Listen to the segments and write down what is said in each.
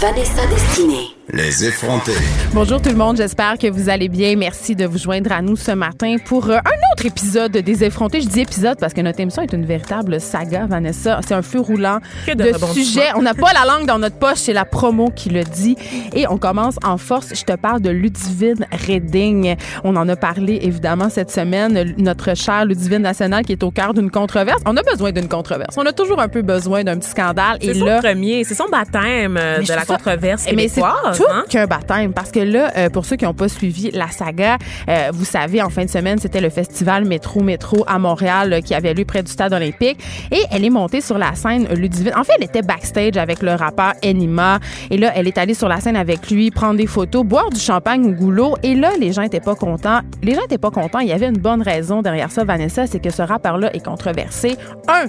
Vanessa Destinée. Les effrontés. Bonjour tout le monde, j'espère que vous allez bien. Merci de vous joindre à nous ce matin pour euh, un autre épisode des effrontés. Je dis épisode parce que notre émission est une véritable saga, Vanessa. C'est un feu roulant Que de, de sujets. On n'a pas la langue dans notre poche, c'est la promo qui le dit. Et on commence en force. Je te parle de Ludivine Redding. On en a parlé évidemment cette semaine. Notre chère Ludivine nationale qui est au cœur d'une controverse. On a besoin d'une controverse. On a toujours un peu besoin d'un petit scandale. Et C'est son là, premier, c'est son baptême euh, Mais de je la controverse mais c'est tout hein? qu'un baptême parce que là, euh, pour ceux qui n'ont pas suivi la saga, euh, vous savez, en fin de semaine, c'était le festival Métro Métro à Montréal euh, qui avait lieu près du stade olympique et elle est montée sur la scène Ludivine. En fait, elle était backstage avec le rappeur Enima et là, elle est allée sur la scène avec lui, prendre des photos, boire du champagne au goulot et là, les gens étaient pas contents. Les gens étaient pas contents. Il y avait une bonne raison derrière ça, Vanessa, c'est que ce rappeur-là est controversé. Un,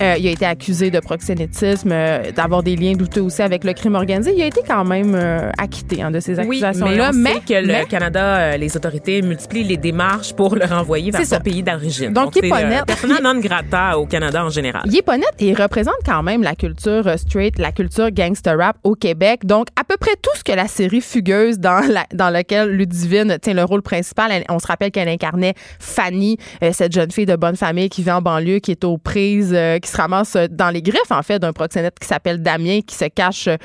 euh, il a été accusé de proxénétisme, d'avoir des liens douteux aussi avec le crime organisé. Il a été quand même euh, acquitté hein, de ces Oui, accusations-là. mais on sait que le mais- Canada, euh, les autorités multiplient les démarches pour le renvoyer vers son ça. pays d'origine. Donc, il est pas le net. persona non grata au Canada en général. Il est pas net et il représente quand même la culture euh, straight, la culture gangster rap au Québec. Donc, à peu près tout ce que la série Fugueuse dans, la, dans laquelle Ludivine tient le rôle principal. Elle- on se rappelle qu'elle incarnait Fanny, euh, cette jeune fille de bonne famille qui vit en banlieue, qui est aux prises, euh, qui se ramasse euh, dans les griffes, en fait, d'un proxénète qui s'appelle Damien, qui se cache euh,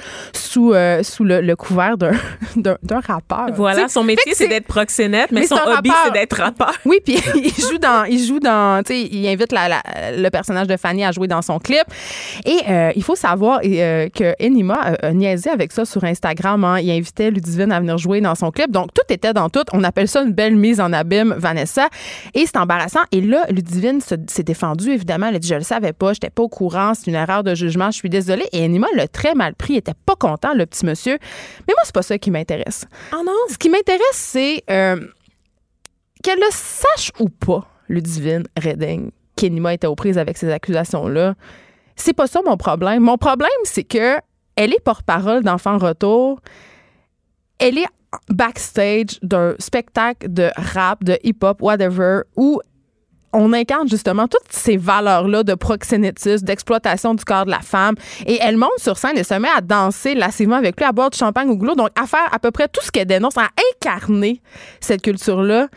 sous, euh, sous le, le couvert d'un, d'un, rappeur. Voilà, son métier, c'est d'être proxénète, mais, mais son hobby, c'est d'être rappeur. oui, puis il joue dans, il joue dans, tu sais, il invite la- la- le personnage de Fanny à jouer dans son clip. Et euh, il faut savoir euh, que Enima a, niaisé avec ça sur Instagram. hein. Il invitait Ludivine à venir jouer dans son clip. Donc tout était dans tout. On appelle ça une belle mise en abîme, Vanessa. Et c'est embarrassant. Et là, Ludivine se- s'est défendue évidemment. Elle a dit je le savais pas, j'étais pas au courant, c'est une erreur de jugement, je suis désolée. Et Enima l'a très mal pris, il était pas content le petit monsieur. Mais moi c'est pas ça qui m'intéresse. Oh non! Ce qui m'intéresse, c'est euh, qu'elle le sache ou pas, Ludivine Redding, qu'Enima était aux prises avec ces accusations-là. C'est pas ça mon problème. Mon problème, c'est que elle est porte-parole d'Enfants Retour. Elle est backstage d'un spectacle de rap, de hip-hop, whatever, où on incarne justement toutes ces valeurs-là de proxénétisme, d'exploitation du corps de la femme. Et elle monte sur scène et se met à danser lassivement avec lui, à boire du champagne au goulot. Donc, à faire à peu près tout ce qu'elle dénonce, à incarner cette culture-là.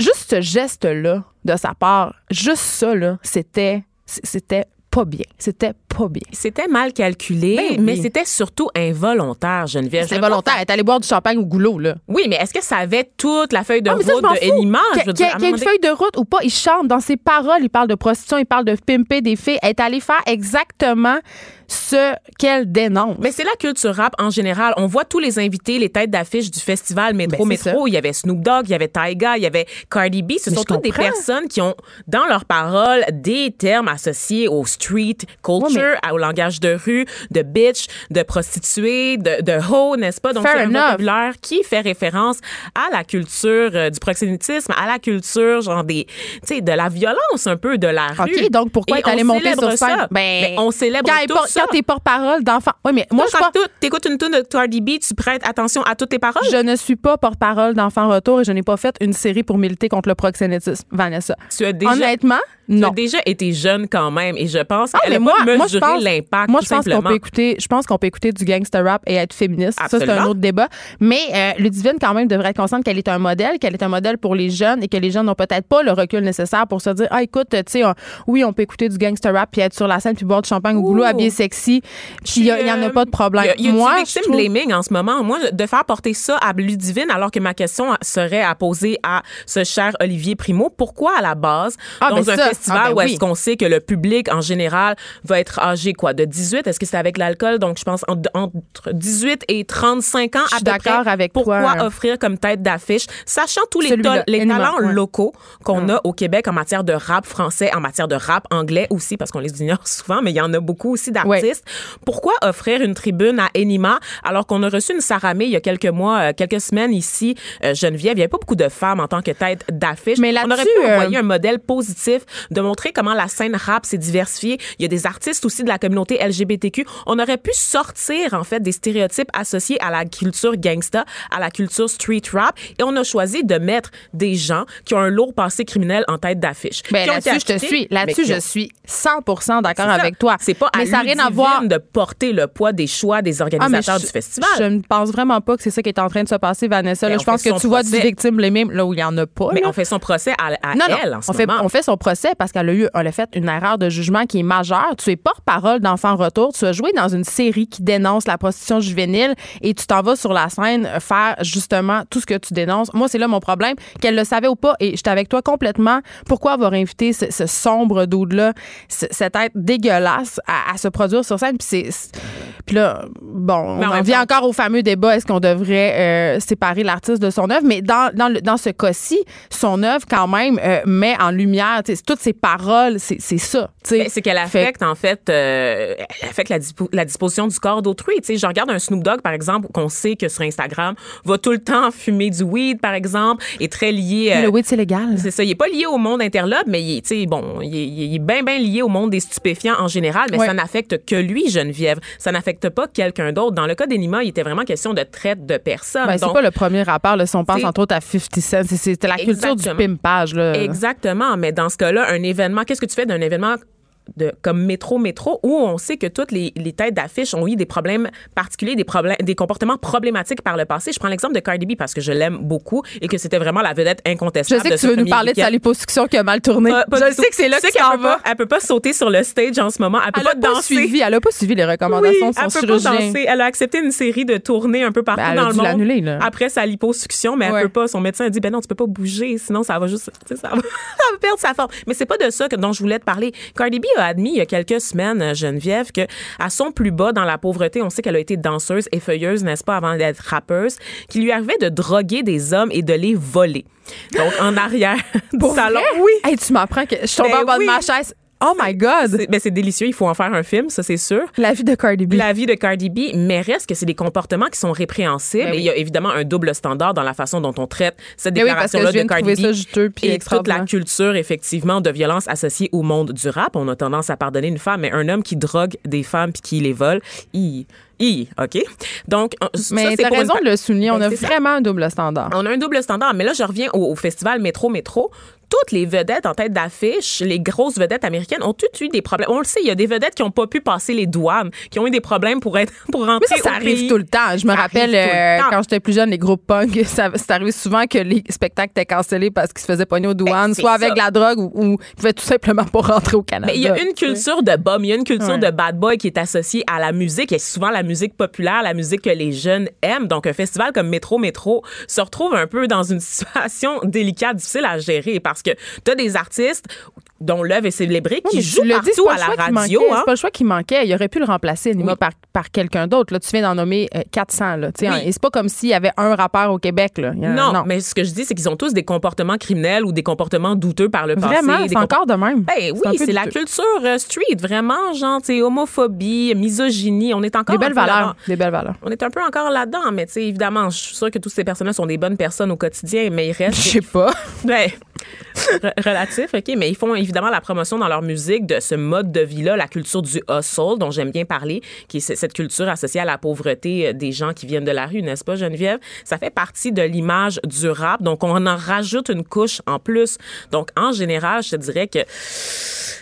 Juste ce geste-là de sa part, juste ça, là, c'était, c'était pas bien. C'était pas bien. C'était mal calculé, Ben mais c'était surtout involontaire, Geneviève. C'était Je veux pas volontaire. Elle est allée boire du champagne au goulot, là. Oui, mais est-ce que ça avait toute la feuille de Ah, ça, route m'en de? Je Qu'il y dire, a- à un qu'il y a une feuille de route ou pas, il chante dans ses paroles, il parle de prostitution, il parle de pimper des filles. Elle est allée faire exactement ce qu'elle dénonce. Mais c'est la culture rap en général. On voit tous les invités, les têtes d'affiche du festival Métro Ben, c'est Métro. Il y avait Snoop Dogg, il y avait Tyga, il y avait Cardi B. Ce Mais sont toutes des personnes qui ont dans leurs paroles des termes associés au street culture, Ouais, au langage de rue, de bitch, de prostituée, de, de hoe, n'est-ce pas? Donc c'est un vocabulaire qui fait référence à la culture euh, du proxénétisme, à la culture genre des, tu sais, de la violence un peu de la rue. OK, donc pourquoi est allée on monter sur scène? ça. Ben, Mais on célèbre ça. quand t'es porte-parole d'enfants. Oui, mais moi, Moi, je quand tu écoutes une tune de Cardi B, tu prêtes attention à toutes tes paroles? je ne suis pas porte-parole d'Enfants Retour et je n'ai pas fait une série pour militer contre le proxénétisme, Vanessa. Tu as déjà, Honnêtement, tu non. as déjà été jeune quand même et je pense Ah, qu'elle mais a moi, pas mesuré pense, l'impact moi, je pense qu'on peut écouter, je pense qu'on peut écouter du gangster rap et être féministe. Ça, c'est un Absolument. autre débat. Mais euh, Ludivine, quand même, devrait être consciente qu'elle est un modèle, qu'elle est un modèle pour les jeunes et que les jeunes n'ont peut-être pas le recul nécessaire pour se dire, ah, écoute, tu sais, oui, on peut écouter du gangster rap puis être sur la scène puis boire du champagne au goulot, Ouh. habillé sexy, puis il n'y en a pas de problème. Il y a, y a moi, du je victim trouve- blaming en ce moment. Moi, de faire porter ça à Ludivine, alors que ma question serait à poser à ce cher Olivier Primo, pourquoi à la base, Ah, dans ben un ça. festival Ah, ben où oui. est-ce qu'on sait que le public en général va être âgés quoi de 18 est-ce que c'est avec l'alcool? Donc je pense en- entre 18 et 35 ans Je à suis peu d'accord près avec pourquoi toi. offrir comme tête d'affiche sachant tous les, talents ouais. locaux qu'on a au Québec en matière de rap français en matière de rap anglais aussi parce qu'on les ignore souvent mais il y en a beaucoup aussi d'artistes pourquoi offrir une tribune à Enima alors qu'on a reçu une Saramé il y a quelques mois euh, quelques semaines ici euh, Geneviève? Il n'y avait pas beaucoup de femmes en tant que tête d'affiche Mais on aurait pu euh, envoyer un modèle positif de montrer comment la scène rap s'est diversifiée. Il y a des artistes aussi de la communauté LGBTQ. On aurait pu sortir, en fait, des stéréotypes associés à la culture gangsta, à la culture street rap. Et on a choisi de mettre des gens qui ont un lourd passé criminel en tête d'affiche. Ben, là-dessus, je te suis. Là-dessus, je suis 100 d'accord C'est ça. avec toi. C'est pas à Mais ça n'a rien à Ludivine voir. de porter le poids des choix des Ah, organisateurs je- du festival. Je ne pense vraiment pas que c'est ça qui est en train de se passer, Vanessa. Là, je pense fait que tu vois du procès. victime blaming là où il n'y en a pas. mais là. on fait son procès à, à non, non, elle en ce on fait, moment. on fait son procès parce qu'elle a eu, elle a fait une erreur de jugement qui est majeure. Tu es porte-parole d'Enfants Retour. Tu as joué dans une série qui dénonce la prostitution juvénile et tu t'en vas sur la scène faire justement tout ce que tu dénonces. Moi, c'est là mon problème, qu'elle le savait ou pas. Et j'étais avec toi complètement. Pourquoi avoir invité ce, ce sombre dude-là, ce- cet être dégueulasse à, à se produire sur scène? Puis là, bon, Mais on en vient temps- encore au fameux débat, est-ce qu'on devrait euh, séparer l'artiste de son œuvre? Mais dans, dans, le- dans ce cas-ci, son œuvre, quand même, euh, met en lumière toutes ses paroles, c'est ça. c'est qu'elle Fait- affecte en fait, euh, elle affecte la, dispo- la disposition du corps d'autrui. Je regarde un Snoop Dogg par exemple qu'on sait que sur Instagram va tout le temps fumer du weed par exemple, est très lié. le weed, c'est légal. c'est ça, il est pas lié au monde interlope, mais il est, bon, il est, bien, bien lié au monde des stupéfiants en général, mais Ouais. ça n'affecte que lui, Geneviève. Ça n'affecte pas quelqu'un d'autre. Dans le cas d'Enima, il était vraiment question de traite de personnes. Ben, c'est pas le premier rapport. Là, si on pense entre autres à 50 Cent, c'est- c'était la culture du pimpage. Là. Exactement, mais dans ce cas-là, un événement, qu'est-ce que tu fais d'un événement de, comme métro métro où on sait que toutes les, les têtes d'affiche ont eu des problèmes particuliers des problèmes des comportements problématiques par le passé je prends l'exemple de Cardi B parce que je l'aime beaucoup et que c'était vraiment la vedette Je incontestable sais que de tu veux nous parler de sa liposuction qui a mal tourné. Je sais que c'est là que tu vas. elle peut pas sauter sur le stage en ce moment elle peut Elle pas pas danser suivi, elle a pas suivi les oui, recommandations de son elle peut pas chirurgien. danser. Elle a accepté une série de tournées un peu partout Ben, elle a dans le dû monde. l'annuler, là. Après sa liposuction, mais Ouais. elle peut pas. Son médecin a dit, ben non, tu peux pas bouger, sinon ça va juste, ça va, ça va perdre sa forme. Mais c'est pas de ça que, dont je voulais te parler. Cardi B a admis il y a quelques semaines, euh, Geneviève, que à son plus bas dans la pauvreté, on sait qu'elle a été danseuse et feuilleuse, n'est-ce pas, avant d'être rappeuse, qu'il lui arrivait de droguer des hommes et de les voler. Donc, en arrière du Pour salon. vrai? Oui. Hey, tu m'apprends que je tombe Ben en bas oui. de ma chaise. Oh my God! C'est ben, c'est délicieux. Il faut en faire un film, ça, c'est sûr. La vie de Cardi B. la vie de Cardi B, mais reste que c'est des comportements qui sont répréhensibles. Ben oui. Et il y a évidemment un double standard dans la façon dont on traite cette Ben oui, déclaration-là viens de Cardi B. ça juteux et toute la culture, effectivement, de violence associée au monde du rap. On a tendance à pardonner une femme, mais un homme qui drogue des femmes puis qui les vole, i, i, OK? Donc, euh, Mais pour une raison pa- de le souligner, on Ben, a ça. vraiment un double standard. on a un double standard. Mais là, je reviens au, au festival Métro Métro. Toutes les vedettes en tête d'affiche, les grosses vedettes américaines, ont toutes eu des problèmes. On le sait, il y a des vedettes qui n'ont pas pu passer les douanes, qui ont eu des problèmes pour être pour rentrer Mais ça, ça au arrive pays. tout le temps. Je me Ça rappelle euh, quand j'étais plus jeune, les groupes punk, ça, c'est arrivé souvent que les spectacles étaient cancellés parce qu'ils se faisaient pogner aux douanes, Ben, soit avec ça. la drogue ou, ou ils pouvaient tout simplement pas rentrer au Canada. Mais il y a une culture de bum, il y a une culture Ouais. de bad boy qui est associée à la musique, et souvent la musique populaire, la musique que les jeunes aiment. Donc, un festival comme Métro Métro se retrouve un peu dans une situation délicate, difficile à gérer, parce que tu as des artistes dont l'œuvre est célébrée qui l'as dit, c'est partout pas à le la radio. manquait, hein. C'est pas le choix qui manquait. Il aurait pu le remplacer, Nima, Oui. par, par quelqu'un d'autre. Là, tu viens d'en nommer euh, 400. Là, tu sais, Oui. Et c'est pas comme s'il y avait un rappeur au Québec. Là. A- Non, mais ce que je dis, c'est qu'ils ont tous des comportements criminels ou des comportements douteux par le passé. Vraiment, c'est encore de même. Ben oui, c'est la culture euh, street, vraiment, genre, homophobie, misogynie. On est encore Des belles valeurs. Des belles valeurs. On est un peu encore là-dedans, mais tu sais, évidemment, je suis sûre que toutes ces personnes-là sont des bonnes personnes au quotidien, mais ils Je restent. sais pas. Ben, re- relatif, OK, mais ils font évidemment la promotion dans leur musique de ce mode de vie-là, la culture du hustle, dont j'aime bien parler, qui est cette culture associée à la pauvreté euh, des gens qui viennent de la rue, n'est-ce pas, Geneviève? Ça fait partie de l'image du rap, donc on en rajoute une couche en plus. Donc, en général, je te dirais que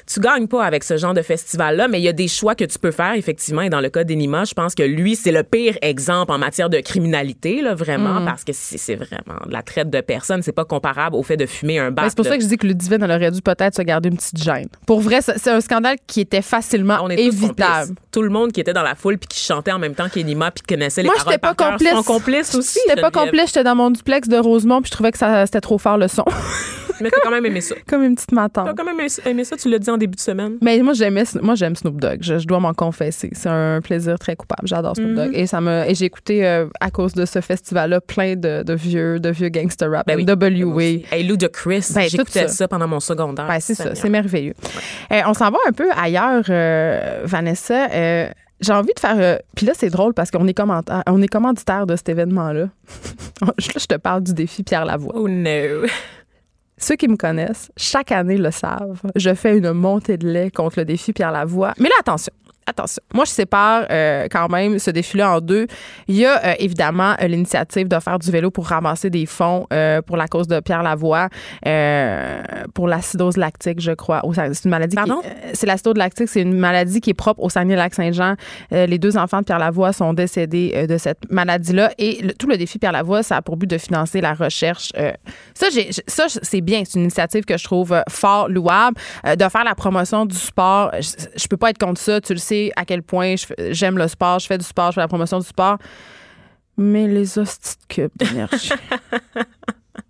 tu gagnes pas avec ce genre de festival-là, mais il y a des choix que tu peux faire, effectivement. Et dans le cas d'Enima, je pense que lui, c'est le pire exemple en matière de criminalité, là, vraiment, Mm. parce que c'est c'est vraiment de la traite de personnes. C'est pas comparable au fait de fumer un bat. Ben, c'est pour ça que je dis que Ludivine, elle aurait dû peut-être se garder une petite gêne. Pour vrai, c'est un scandale qui était facilement on est évitable. Tout le monde qui était dans la foule puis qui chantait en même temps qu'Enima puis qui connaissait les Moi, paroles j'étais pas par cœur complice. aussi. J'étais pas complice, j'étais dans mon duplex de Rosemont, puis je trouvais que ça- c'était trop fort le son. Mais t'as quand même aimé ça. Comme une petite T'as matante. quand même aimé ça- tu l'as dit en début de semaine. Mais moi, j'aimais, moi, j'aime Snoop Dogg. Je, je dois m'en confesser. C'est un plaisir très coupable. J'adore Snoop Mhm. Dogg. Et, ça me, et j'ai écouté, euh, à cause de ce festival-là, plein de, de vieux, de vieux gangster rap. Ben oui. NWA. Hey, Lou de Chris, Ben, j'écoutais ça. ça. pendant mon secondaire. Ben, c'est ça, c'est merveilleux. Euh, on s'en va un peu ailleurs, euh, Vanessa. J'ai envie de faire. euh, Puis là, c'est drôle parce qu'on est, on est commanditaire de cet événement-là. là, je te parle du défi Pierre Lavoie. Oh no. Ceux qui me connaissent, chaque année le savent. Je fais une montée de lait contre le défi Pierre Lavoie. Mais là, attention. Attention. Moi, je sépare euh, quand même ce défi-là en deux. Il y a euh, évidemment euh, l'initiative de faire du vélo pour ramasser des fonds pour la cause de Pierre Lavoie, pour l'acidose lactique, je crois. C'est une maladie. Pardon? c'est l'acidose lactique, c'est une maladie qui est propre au Saguenay-Lac-Saint-Jean. Les deux enfants de Pierre Lavoie sont décédés de cette maladie-là. Et le- tout le défi Pierre Lavoie, ça a pour but de financer la recherche. ça, ça, c'est bien. C'est une initiative que je trouve fort louable. De faire la promotion du sport, je, je peux pas être contre ça. Tu le sais à quel point j'aime le sport, je fais du sport, je fais la promotion du sport. Mais les hosties de cubes d'énergie.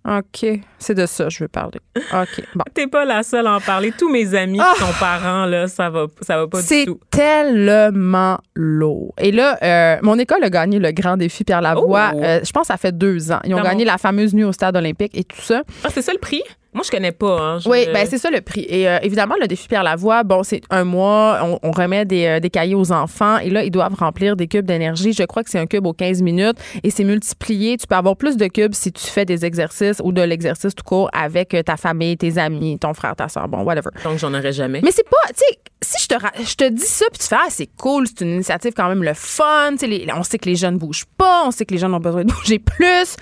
OK. C'est de ça que je veux parler. OK. Bon. T'es pas la seule à en parler. Tous mes amis Ah! qui sont parents, là, ça va, ça va pas du C'est tout. tellement lourd. Et là, euh, mon école a gagné le grand défi Pierre Lavoie. Oh! euh, je pense que ça fait deux ans. Ils ont Dans gagné mon- la fameuse nuit au stade olympique et tout ça. Ah, c'est ça le prix? Moi, je connais pas. Hein. Je- Oui, ben c'est ça le prix. Et euh, évidemment, le défi Pierre Lavoie, bon, c'est un mois, on, on remet des, euh, des cahiers aux enfants et là, ils doivent remplir des cubes d'énergie. Je crois que c'est un cube aux 15 minutes et c'est multiplié. Tu peux avoir plus de cubes si tu fais des exercices ou de l'exercice tout court avec euh, ta famille, tes amis, ton frère, ta soeur, bon, whatever. Donc, j'en aurais jamais. Mais c'est pas, tu sais, si je te, je te dis ça, puis tu fais, ah, c'est cool, c'est une initiative quand même le fun, tu sais, les- on sait que les jeunes bougent pas, on sait que les jeunes ont besoin de bouger plus.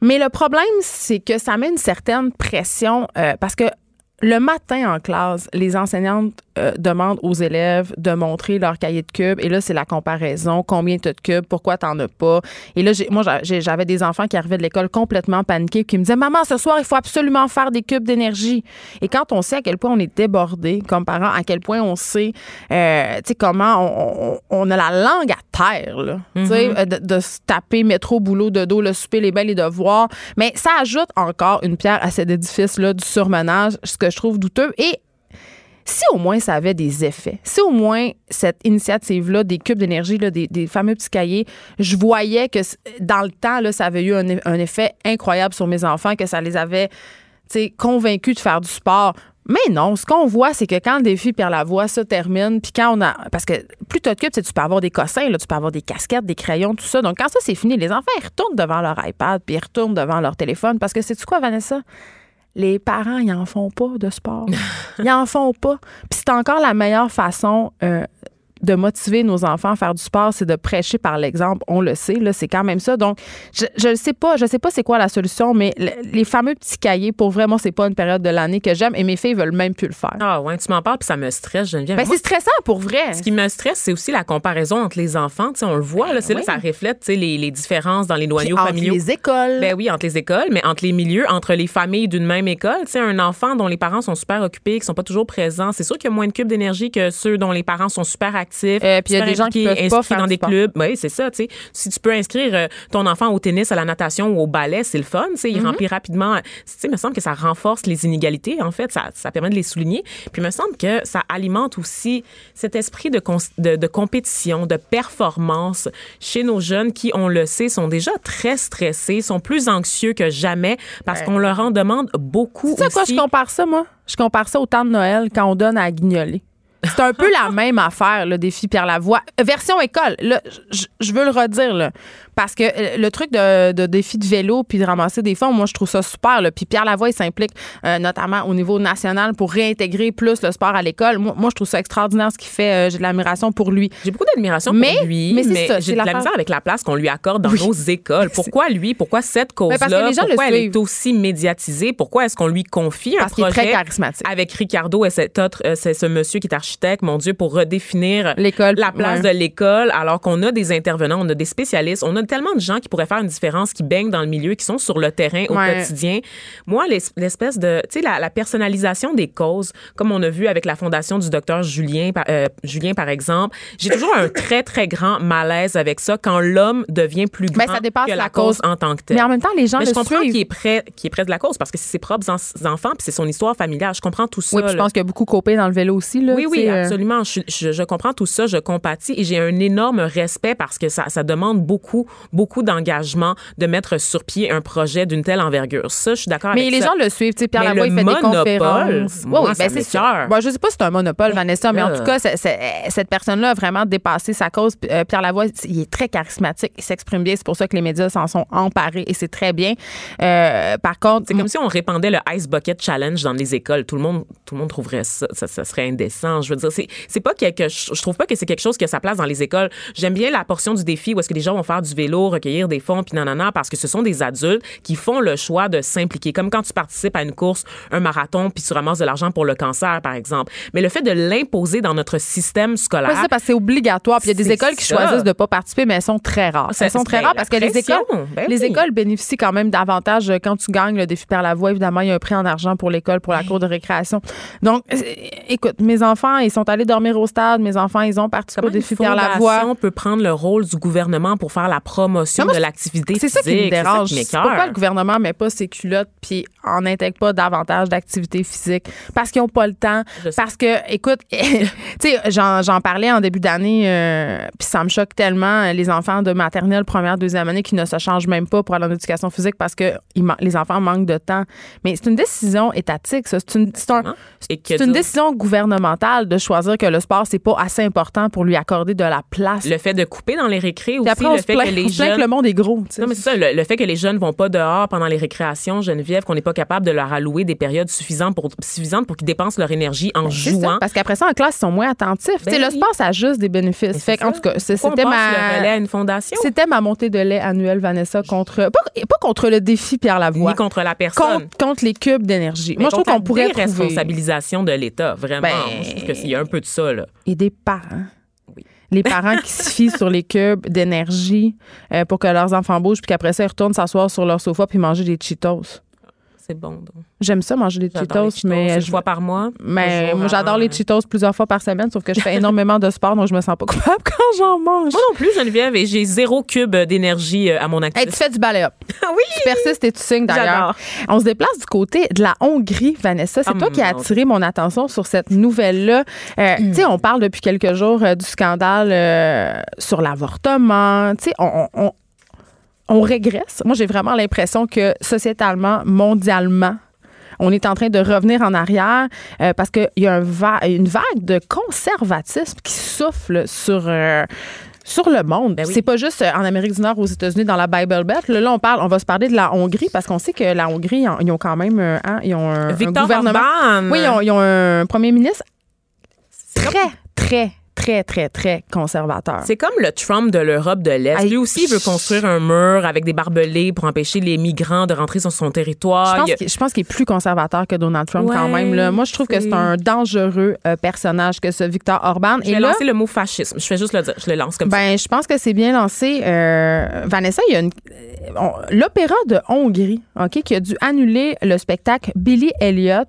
Mais le problème, c'est que ça met une certaine pression euh, parce que le matin en classe, les enseignantes euh, demandent aux élèves de montrer leur cahier de cubes. Et là, c'est la comparaison. Combien tu as de cubes? Pourquoi t'en as pas? Et là, j'ai- moi, j'avais des enfants qui arrivaient de l'école complètement paniqués qui me disaient, maman, ce soir, il faut absolument faire des cubes d'énergie. Et quand on sait à quel point on est débordé comme parents, à quel point on sait, euh, tu sais, comment on, on- on a la langue à terre, là. Tu sais, euh, de, de se taper métro, boulot, de dos, le souper, les bains, les devoirs. Mais ça ajoute encore une pierre à cet édifice-là du surmenage, ce que je trouve douteux. Et si au moins ça avait des effets, si au moins cette initiative-là, des cubes d'énergie, des, des fameux petits cahiers, je voyais que dans le temps, là, ça avait eu un, eff- un effet incroyable sur mes enfants, que ça les avait convaincus de faire du sport. Mais non, ce qu'on voit, c'est que quand le défi Pierre Lavoie se termine, puis quand on a. Parce que plus tu occupes, tu peux avoir des cossins, là, tu peux avoir des casquettes, des crayons, tout ça. Donc quand ça, c'est fini, les enfants, ils retournent devant leur iPad, puis ils retournent devant leur téléphone. Parce que c'est-tu quoi, Vanessa? Les parents, ils en font pas de sport. Ils en font pas. Puis c'est encore la meilleure façon euh, de motiver nos enfants à faire du sport, c'est de prêcher par l'exemple. On le sait, là, c'est quand même ça. Donc, je, ne sais pas, je sais pas c'est quoi la solution, mais le- les fameux petits cahiers, pour vraiment, c'est pas une période de l'année que j'aime et mes filles veulent même plus le faire. Ah, ouais, tu m'en parles, puis ça me stresse, Geneviève. Ben, c'est stressant pour vrai. Ce qui me stresse, c'est aussi la comparaison entre les enfants. Tu sais, on le voit, là, c'est là oui. ça reflète les, les différences dans les noyaux entre familiaux. les écoles. Ben oui, entre les écoles, mais entre les milieux, entre les familles d'une même école. Tu sais, un enfant dont les parents sont super occupés, qui sont pas toujours présents, c'est sûr qu'il y a moins de cubes d'énergie que ceux dont les parents sont super actifs. Euh, puis il y a des gens qui peuvent pas inscrits faire dans des sport. clubs. Oui, c'est ça, tu sais. Si tu peux inscrire euh, ton enfant au tennis, à la natation ou au ballet, c'est le fun, tu sais. Il Mm-hmm. remplit rapidement. Tu sais, il me semble que ça renforce les inégalités, en fait. Ça, ça permet de les souligner. Puis il me semble que ça alimente aussi cet esprit de, cons- de, de compétition, de performance chez nos jeunes qui, on le sait, sont déjà très stressés, sont plus anxieux que jamais parce qu'on leur en demande beaucoup Tu sais à quoi je aussi. compare ça, moi? Je compare ça au temps de Noël quand on donne à guignoler. C'est un peu la même affaire, le défi Pierre Lavoie. Euh, Version école. Là, je- veux le redire, là. Parce que euh, le truc de, de défi de vélo puis de ramasser des fonds, moi, je trouve ça super. Là. Puis Pierre Lavoie, il s'implique euh, notamment au niveau national pour réintégrer plus le sport à l'école. Moi, moi, je trouve ça extraordinaire ce qu'il fait. Euh, J'ai de l'admiration pour lui. J'ai beaucoup d'admiration Mais- pour lui, mais j'ai de la misère avec la place qu'on lui accorde dans Oui. nos écoles. Pourquoi lui? Pourquoi cette parce que cause-là? les gens le Pourquoi elle suivent. est aussi médiatisée? Pourquoi est-ce qu'on lui confie un Parce est projet très charismatique. avec Ricardo et cet autre, euh, c'est ce monsieur qui est architecte, mon Dieu, pour redéfinir L'école, la place ouais. de l'école, alors qu'on a des intervenants, on a des spécialistes, on a tellement de gens qui pourraient faire une différence, qui baignent dans le milieu, qui sont sur le terrain au Ouais. quotidien. Moi, l'es- l'espèce de, tu sais, la, la personnalisation des causes, comme on a vu avec la fondation du docteur Julien, euh, Julien par exemple, j'ai toujours un très très grand malaise avec ça quand l'homme devient plus grand Ben, ça dépasse que la, la cause cause. en tant que telle. Mais en même temps, les gens Mais le je comprends qu'il est près, qu'il est près de la cause parce que c'est ses propres en- enfants puis c'est son histoire familiale. Je comprends tout ça. Oui, puis je pense qu'il y a beaucoup copé dans le vélo aussi. Là, Oui, oui, euh, absolument. Je, je, je comprends tout ça, je compatis et j'ai un énorme respect parce que ça, ça demande beaucoup, beaucoup d'engagement de mettre sur pied un projet d'une telle envergure. Ça, je suis d'accord avec Mais les ça. gens le suivent. Tu sais, Pierre Lavoie, il fait des monopole, conférences. moi, oui, oui, ça ben c'est ça. Bon, je sais pas si c'est un monopole, Vanessa, mais en tout cas, cette personne-là a vraiment dépassé sa cause. Euh, Pierre Lavoie, il est très charismatique, il s'exprime bien. C'est pour ça que les médias s'en sont emparés et c'est très bien. Euh, par contre, C'est comme si on répandait le Ice Bucket Challenge dans les écoles. Tout le monde, tout le monde trouverait ça, ça, ça serait indécent. Je veux dire, c'est, pas quelque, je je trouve pas que c'est quelque chose qui a sa place dans les écoles. J'aime bien la portion du défi où est-ce que les gens vont faire du vélo, recueillir des fonds, puis nanana, parce que ce sont des adultes qui font le choix de s'impliquer. Comme quand tu participes à une course, un marathon, puis tu ramasses de l'argent pour le cancer, par exemple. Mais le fait de l'imposer dans notre système scolaire. Ouais, c'est parce que c'est obligatoire. Puis il y a des écoles qui ça. choisissent de pas participer, mais elles sont très rares. Elles sont très rares la parce que les écoles, ben les oui. écoles bénéficient quand même davantage euh, quand tu gagnes le défi Père Lavoie. Évidemment, il y a un prix en argent pour l'école, pour la cour de récréation. Donc, euh, écoute, mes enfants, ils sont allés dormir au stade. Mes enfants, ils ont participé Comment au défi Pierre Lavoie. fondation peut prendre le rôle du gouvernement pour faire la promotion moi, de l'activité C'est ça qui me physique? C'est ça dérange. qui C'est m'écoeure. pourquoi le gouvernement met pas ses culottes puis en intègre pas davantage d'activité physique parce qu'ils ont pas le temps Je sais. parce que écoute tu sais j'en, parlais en début d'année euh, puis ça me choque tellement euh, les enfants de maternelle première deuxième année qui ne se changent même pas pour aller en éducation physique parce que les enfants manquent de temps mais c'est une décision étatique ça c'est une un- décision gouvernementale de choisir que le sport c'est pas assez important pour lui accorder de la place Le fait de couper dans les récrés puis aussi, après on le fait que les plaint jeunes... que le monde est gros. Non, mais c'est ça, le, le fait que les jeunes vont pas dehors pendant les récréations, Geneviève, qu'on n'est pas capable de leur allouer des périodes suffisantes pour, suffisantes pour qu'ils dépensent leur énergie en Ben, ça, jouant. parce qu'après ça, en classe, ils sont moins attentifs. Le Ben oui. sport, ça a juste des bénéfices. Mais Fait en tout cas, c'était passe le à ma. une fondation, C'était ma montée de lait annuelle, Vanessa, contre. Pas, pas contre le défi Pierre Lavoie. ni contre la personne. contre, contre les cubes d'énergie. Moi, je trouve qu'on pourrait responsabilisation de l'État, vraiment. Ben- Je trouve qu'il y a un peu de ça, là. Et des parents. Les parents qui se fient sur les cubes d'énergie euh, pour que leurs enfants bougent, puis qu'après ça, ils retournent s'asseoir sur leur sofa puis manger des Cheetos. C'est bon, donc. J'aime ça, manger des J'adore les Cheetos, Cheetos, mais je fois par mois. Mais moi, j'adore les. Cheetos plusieurs fois par semaine, sauf que je fais énormément de sport, donc je me sens pas coupable quand j'en mange. Moi non plus, Geneviève, et j'ai zéro cube d'énergie euh, à mon actif. Hey, tu fais du balai up. oui! Tu persistes et tu signes d'ailleurs. J'adore. On se déplace du côté de la Hongrie, Vanessa. C'est Ah, toi qui as attiré mon attention sur cette nouvelle-là. Euh, Tu sais, on parle depuis quelques jours euh, du scandale euh, sur l'avortement. Tu sais, on, on- on- régresse. Moi, j'ai vraiment l'impression que sociétalement, mondialement, on est en train de revenir en arrière euh, parce qu'il y a un va- une vague de conservatisme qui souffle sur. euh, sur le monde. Ben oui. C'est pas juste euh, en Amérique du Nord, aux États-Unis, dans la Bible Belt. Là, là, on parle, on va se parler de la Hongrie parce qu'on sait que la Hongrie, ils ont- quand même, hein, ils ont un, gouvernement. Orban. Oui, ils ont, ils ont un premier ministre très, très, très, très, très conservateur. C'est comme le Trump de l'Europe de l'Est. Lui aussi, il veut construire un mur avec des barbelés pour empêcher les migrants de rentrer sur son territoire. Je pense qu'il- est plus conservateur que Donald Trump quand même. Là. Moi, je trouve que c'est- un dangereux euh, personnage que ce Victor Orban. Je vais Et là, lancer le mot fascisme. Je fais juste le dire. Je le lance comme ça. ben, je pense que c'est bien lancé. Euh, Vanessa, il y a une. L'Opéra de Hongrie, OK, qui a dû annuler le spectacle Billy Elliot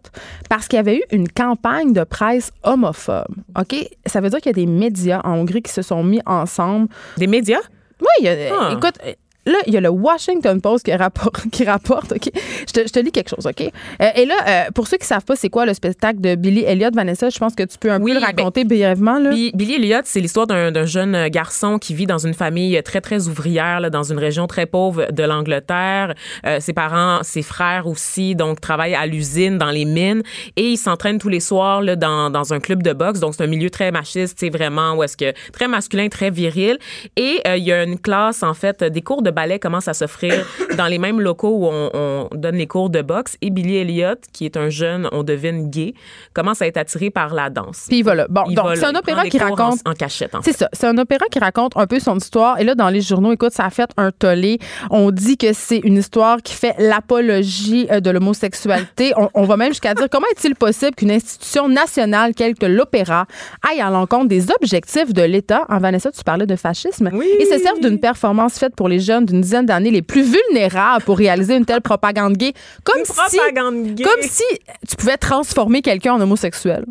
parce qu'il y avait eu une campagne de presse homophobe. OK? Ça veut dire qu'il y a des médias en Hongrie qui se sont mis ensemble Des médias? oui, il y a- Ah. écoute, là, il y a le Washington Post qui rapporte, qui rapporte OK? Je te, je te lis quelque chose, OK? Euh, et là, euh, pour ceux qui savent pas c'est quoi le spectacle de Billy Elliot, Vanessa, je pense que tu peux un Oui, peu le ben, raconter brièvement, là. Bi- Billy Elliot, c'est l'histoire d'un jeune garçon qui vit dans une famille très, très ouvrière, là, dans une région très pauvre de l'Angleterre. Euh, ses parents, ses frères aussi, donc, travaillent à l'usine, dans les mines. Et il s'entraîne tous les soirs là, dans, dans un club de boxe. Donc, c'est un milieu très machiste, c'est vraiment, où est-ce que, très masculin, très viril. Et euh, il y a une classe, en fait, des cours de ballet commence à s'offrir dans les mêmes locaux où on, on donne les cours de boxe. Et Billy Elliot, qui est un jeune, on devine gay, commence à être attiré par la danse. Puis voilà. Bon, Il donc c'est un opéra qui cours en- raconte En, cachette, en fait. C'est ça. C'est un opéra qui raconte un peu son histoire. Et là, dans les journaux, écoute, ça a fait un tollé. On dit que c'est une histoire qui fait l'apologie euh, de l'homosexualité. On, on va même jusqu'à dire comment est-il possible qu'une institution nationale telle que l'opéra aille à l'encontre des objectifs de l'État? En Vanessa, tu parlais de fascisme. Oui. Et se servent d'une performance faite pour les jeunes d'une dizaine d'années les plus vulnérables pour réaliser une telle propagande gay. Comme Une si propagande gay. comme si tu pouvais transformer quelqu'un en homosexuel.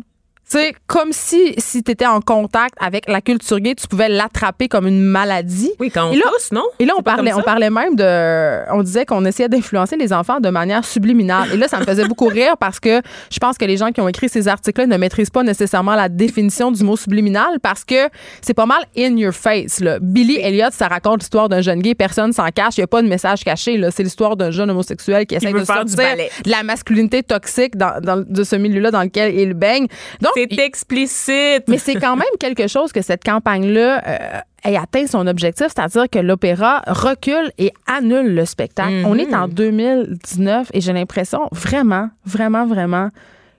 Tu sais, comme si, si tu étais en contact avec la culture gay, tu pouvais l'attraper comme une maladie. Oui, quand on Et là- non? Et là, on parlait, on parlait même de. On disait qu'on essayait d'influencer les enfants de manière subliminale. Et là, ça me faisait beaucoup rire parce que je pense que les gens qui ont écrit ces articles-là ne maîtrisent pas nécessairement la définition du mot subliminal parce que c'est pas mal in your face. Là. Billy Elliot, ça raconte l'histoire d'un jeune gay, personne s'en cache, il n'y a pas de message caché. là. C'est l'histoire d'un jeune homosexuel qui essaie de faire du sortir de la masculinité toxique dans, dans- de ce milieu-là dans lequel il baigne. Donc, C'est explicite. mais c'est quand même quelque chose que cette campagne-là euh, ait atteint son objectif, c'est-à-dire que l'opéra recule et annule le spectacle. On est en 2019 et j'ai l'impression vraiment, vraiment, vraiment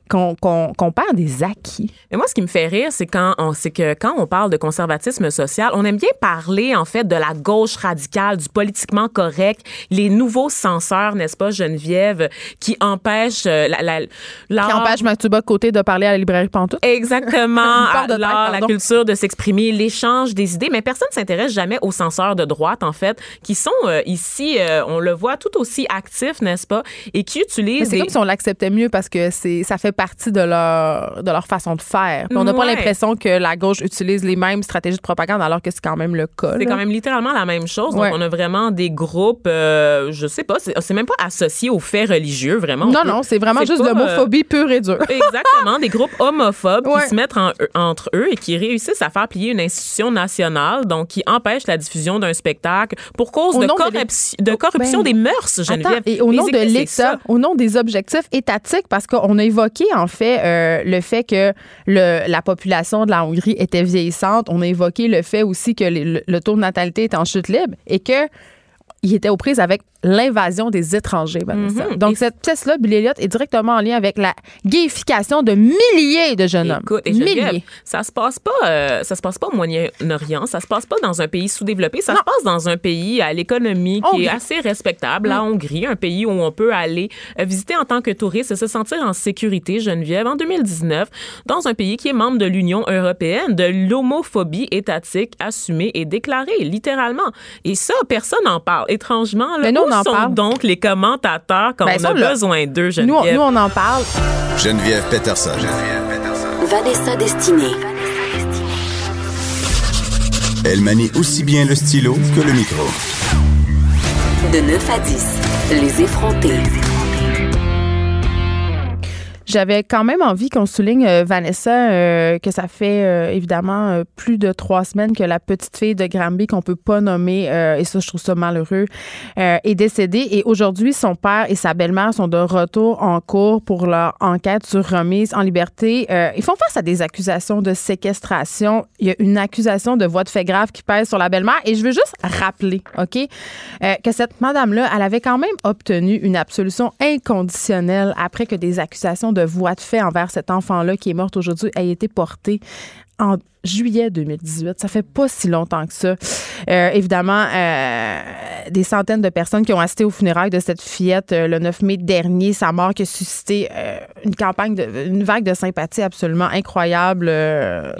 qu'on perd des acquis. Mais moi, ce qui me fait rire, c'est quand on, c'est que quand on parle de conservatisme social, on aime bien parler en fait de la gauche radicale, du politiquement correct, les nouveaux censeurs, n'est-ce pas, Geneviève, qui empêchent euh, la, la, Qui l'art- empêche Mathieu Côté de parler à la librairie Pantoute. Exactement, l'art, la culture de s'exprimer, l'échange des idées, mais personne ne s'intéresse jamais aux censeurs de droite, en fait, qui sont euh, ici, euh, on le voit, tout aussi actifs, n'est-ce pas, et qui utilisent c'est des... comme si on l'acceptait mieux parce que c'est ça fait partie de leur, de leur façon de faire. Puis on n'a pas l'impression que la gauche utilise les mêmes stratégies de propagande alors que c'est quand même le cas. C'est quand même littéralement la même chose. Ouais. Donc, on a vraiment des groupes, euh, je sais pas, c'est même pas associé aux faits religieux, vraiment. On Non, peut- non, c'est vraiment juste de l'homophobie pure et dure. euh, Exactement, des groupes homophobes Ouais. qui se mettent en- entre eux et qui réussissent à faire plier une institution nationale, donc qui empêchent la diffusion d'un spectacle pour cause Au de, nom de corruption, de corruption Ben, des mœurs, Geneviève. Attends, et au nom de l'État, au nom des objectifs étatiques, parce qu'on a évoqué en fait euh, le fait que la population de la Hongrie était vieillissante. On a évoqué le fait aussi que le taux de natalité est en chute libre et que il était aux prises avec l'invasion des étrangers, Vanessa. Mhm. Donc, Et- cette pièce-là, Billy Elliot, est directement en lien avec la gayification de milliers de jeunes hommes. Écoute, Geneviève, milliers. ça se passe pas, euh, ça se passe pas au Moyen-Orient, ça se passe pas dans un pays sous-développé, ça Non. se passe dans un pays à l'économie qui Hongrie. est assez respectable, la Hongrie, un pays où on peut aller euh, visiter en tant que touriste et se sentir en sécurité, Geneviève, en 2019, dans un pays qui est membre de l'Union européenne, de l'homophobie étatique assumée et déclarée, littéralement. Et ça, personne n'en parle. Étrangement, là, on où en sont parle. donc les commentateurs quand Ben, on ça, a là, besoin d'eux, Nous, Geneviève? on- nous, on en parle. Geneviève Peterson. Vanessa Destinée. Elle manie aussi bien le stylo que le micro. De 9 à 10, les effrontés. J'avais quand même envie qu'on souligne, euh, Vanessa, euh, que ça fait euh, évidemment plus de trois semaines que la petite fille de Granby, qu'on peut pas nommer, et ça, je trouve ça malheureux, est décédée. Et aujourd'hui, son père et sa belle-mère sont de retour en cours pour leur enquête sur remise en liberté. Ils font face à des accusations de séquestration. Il y a une accusation de voie de fait grave qui pèse sur la belle-mère. Et je veux juste rappeler, OK, que cette madame-là, elle avait quand même obtenu une absolution inconditionnelle après que des accusations voie de fait envers cet enfant-là qui est morte aujourd'hui aient été portées en juillet 2018. Ça fait pas si longtemps que ça. Euh, évidemment, euh, des centaines de personnes qui ont assisté aux funérailles de cette fillette euh, le 9 mai dernier. Sa mort qui a suscité une campagne, de, une vague de sympathie absolument incroyable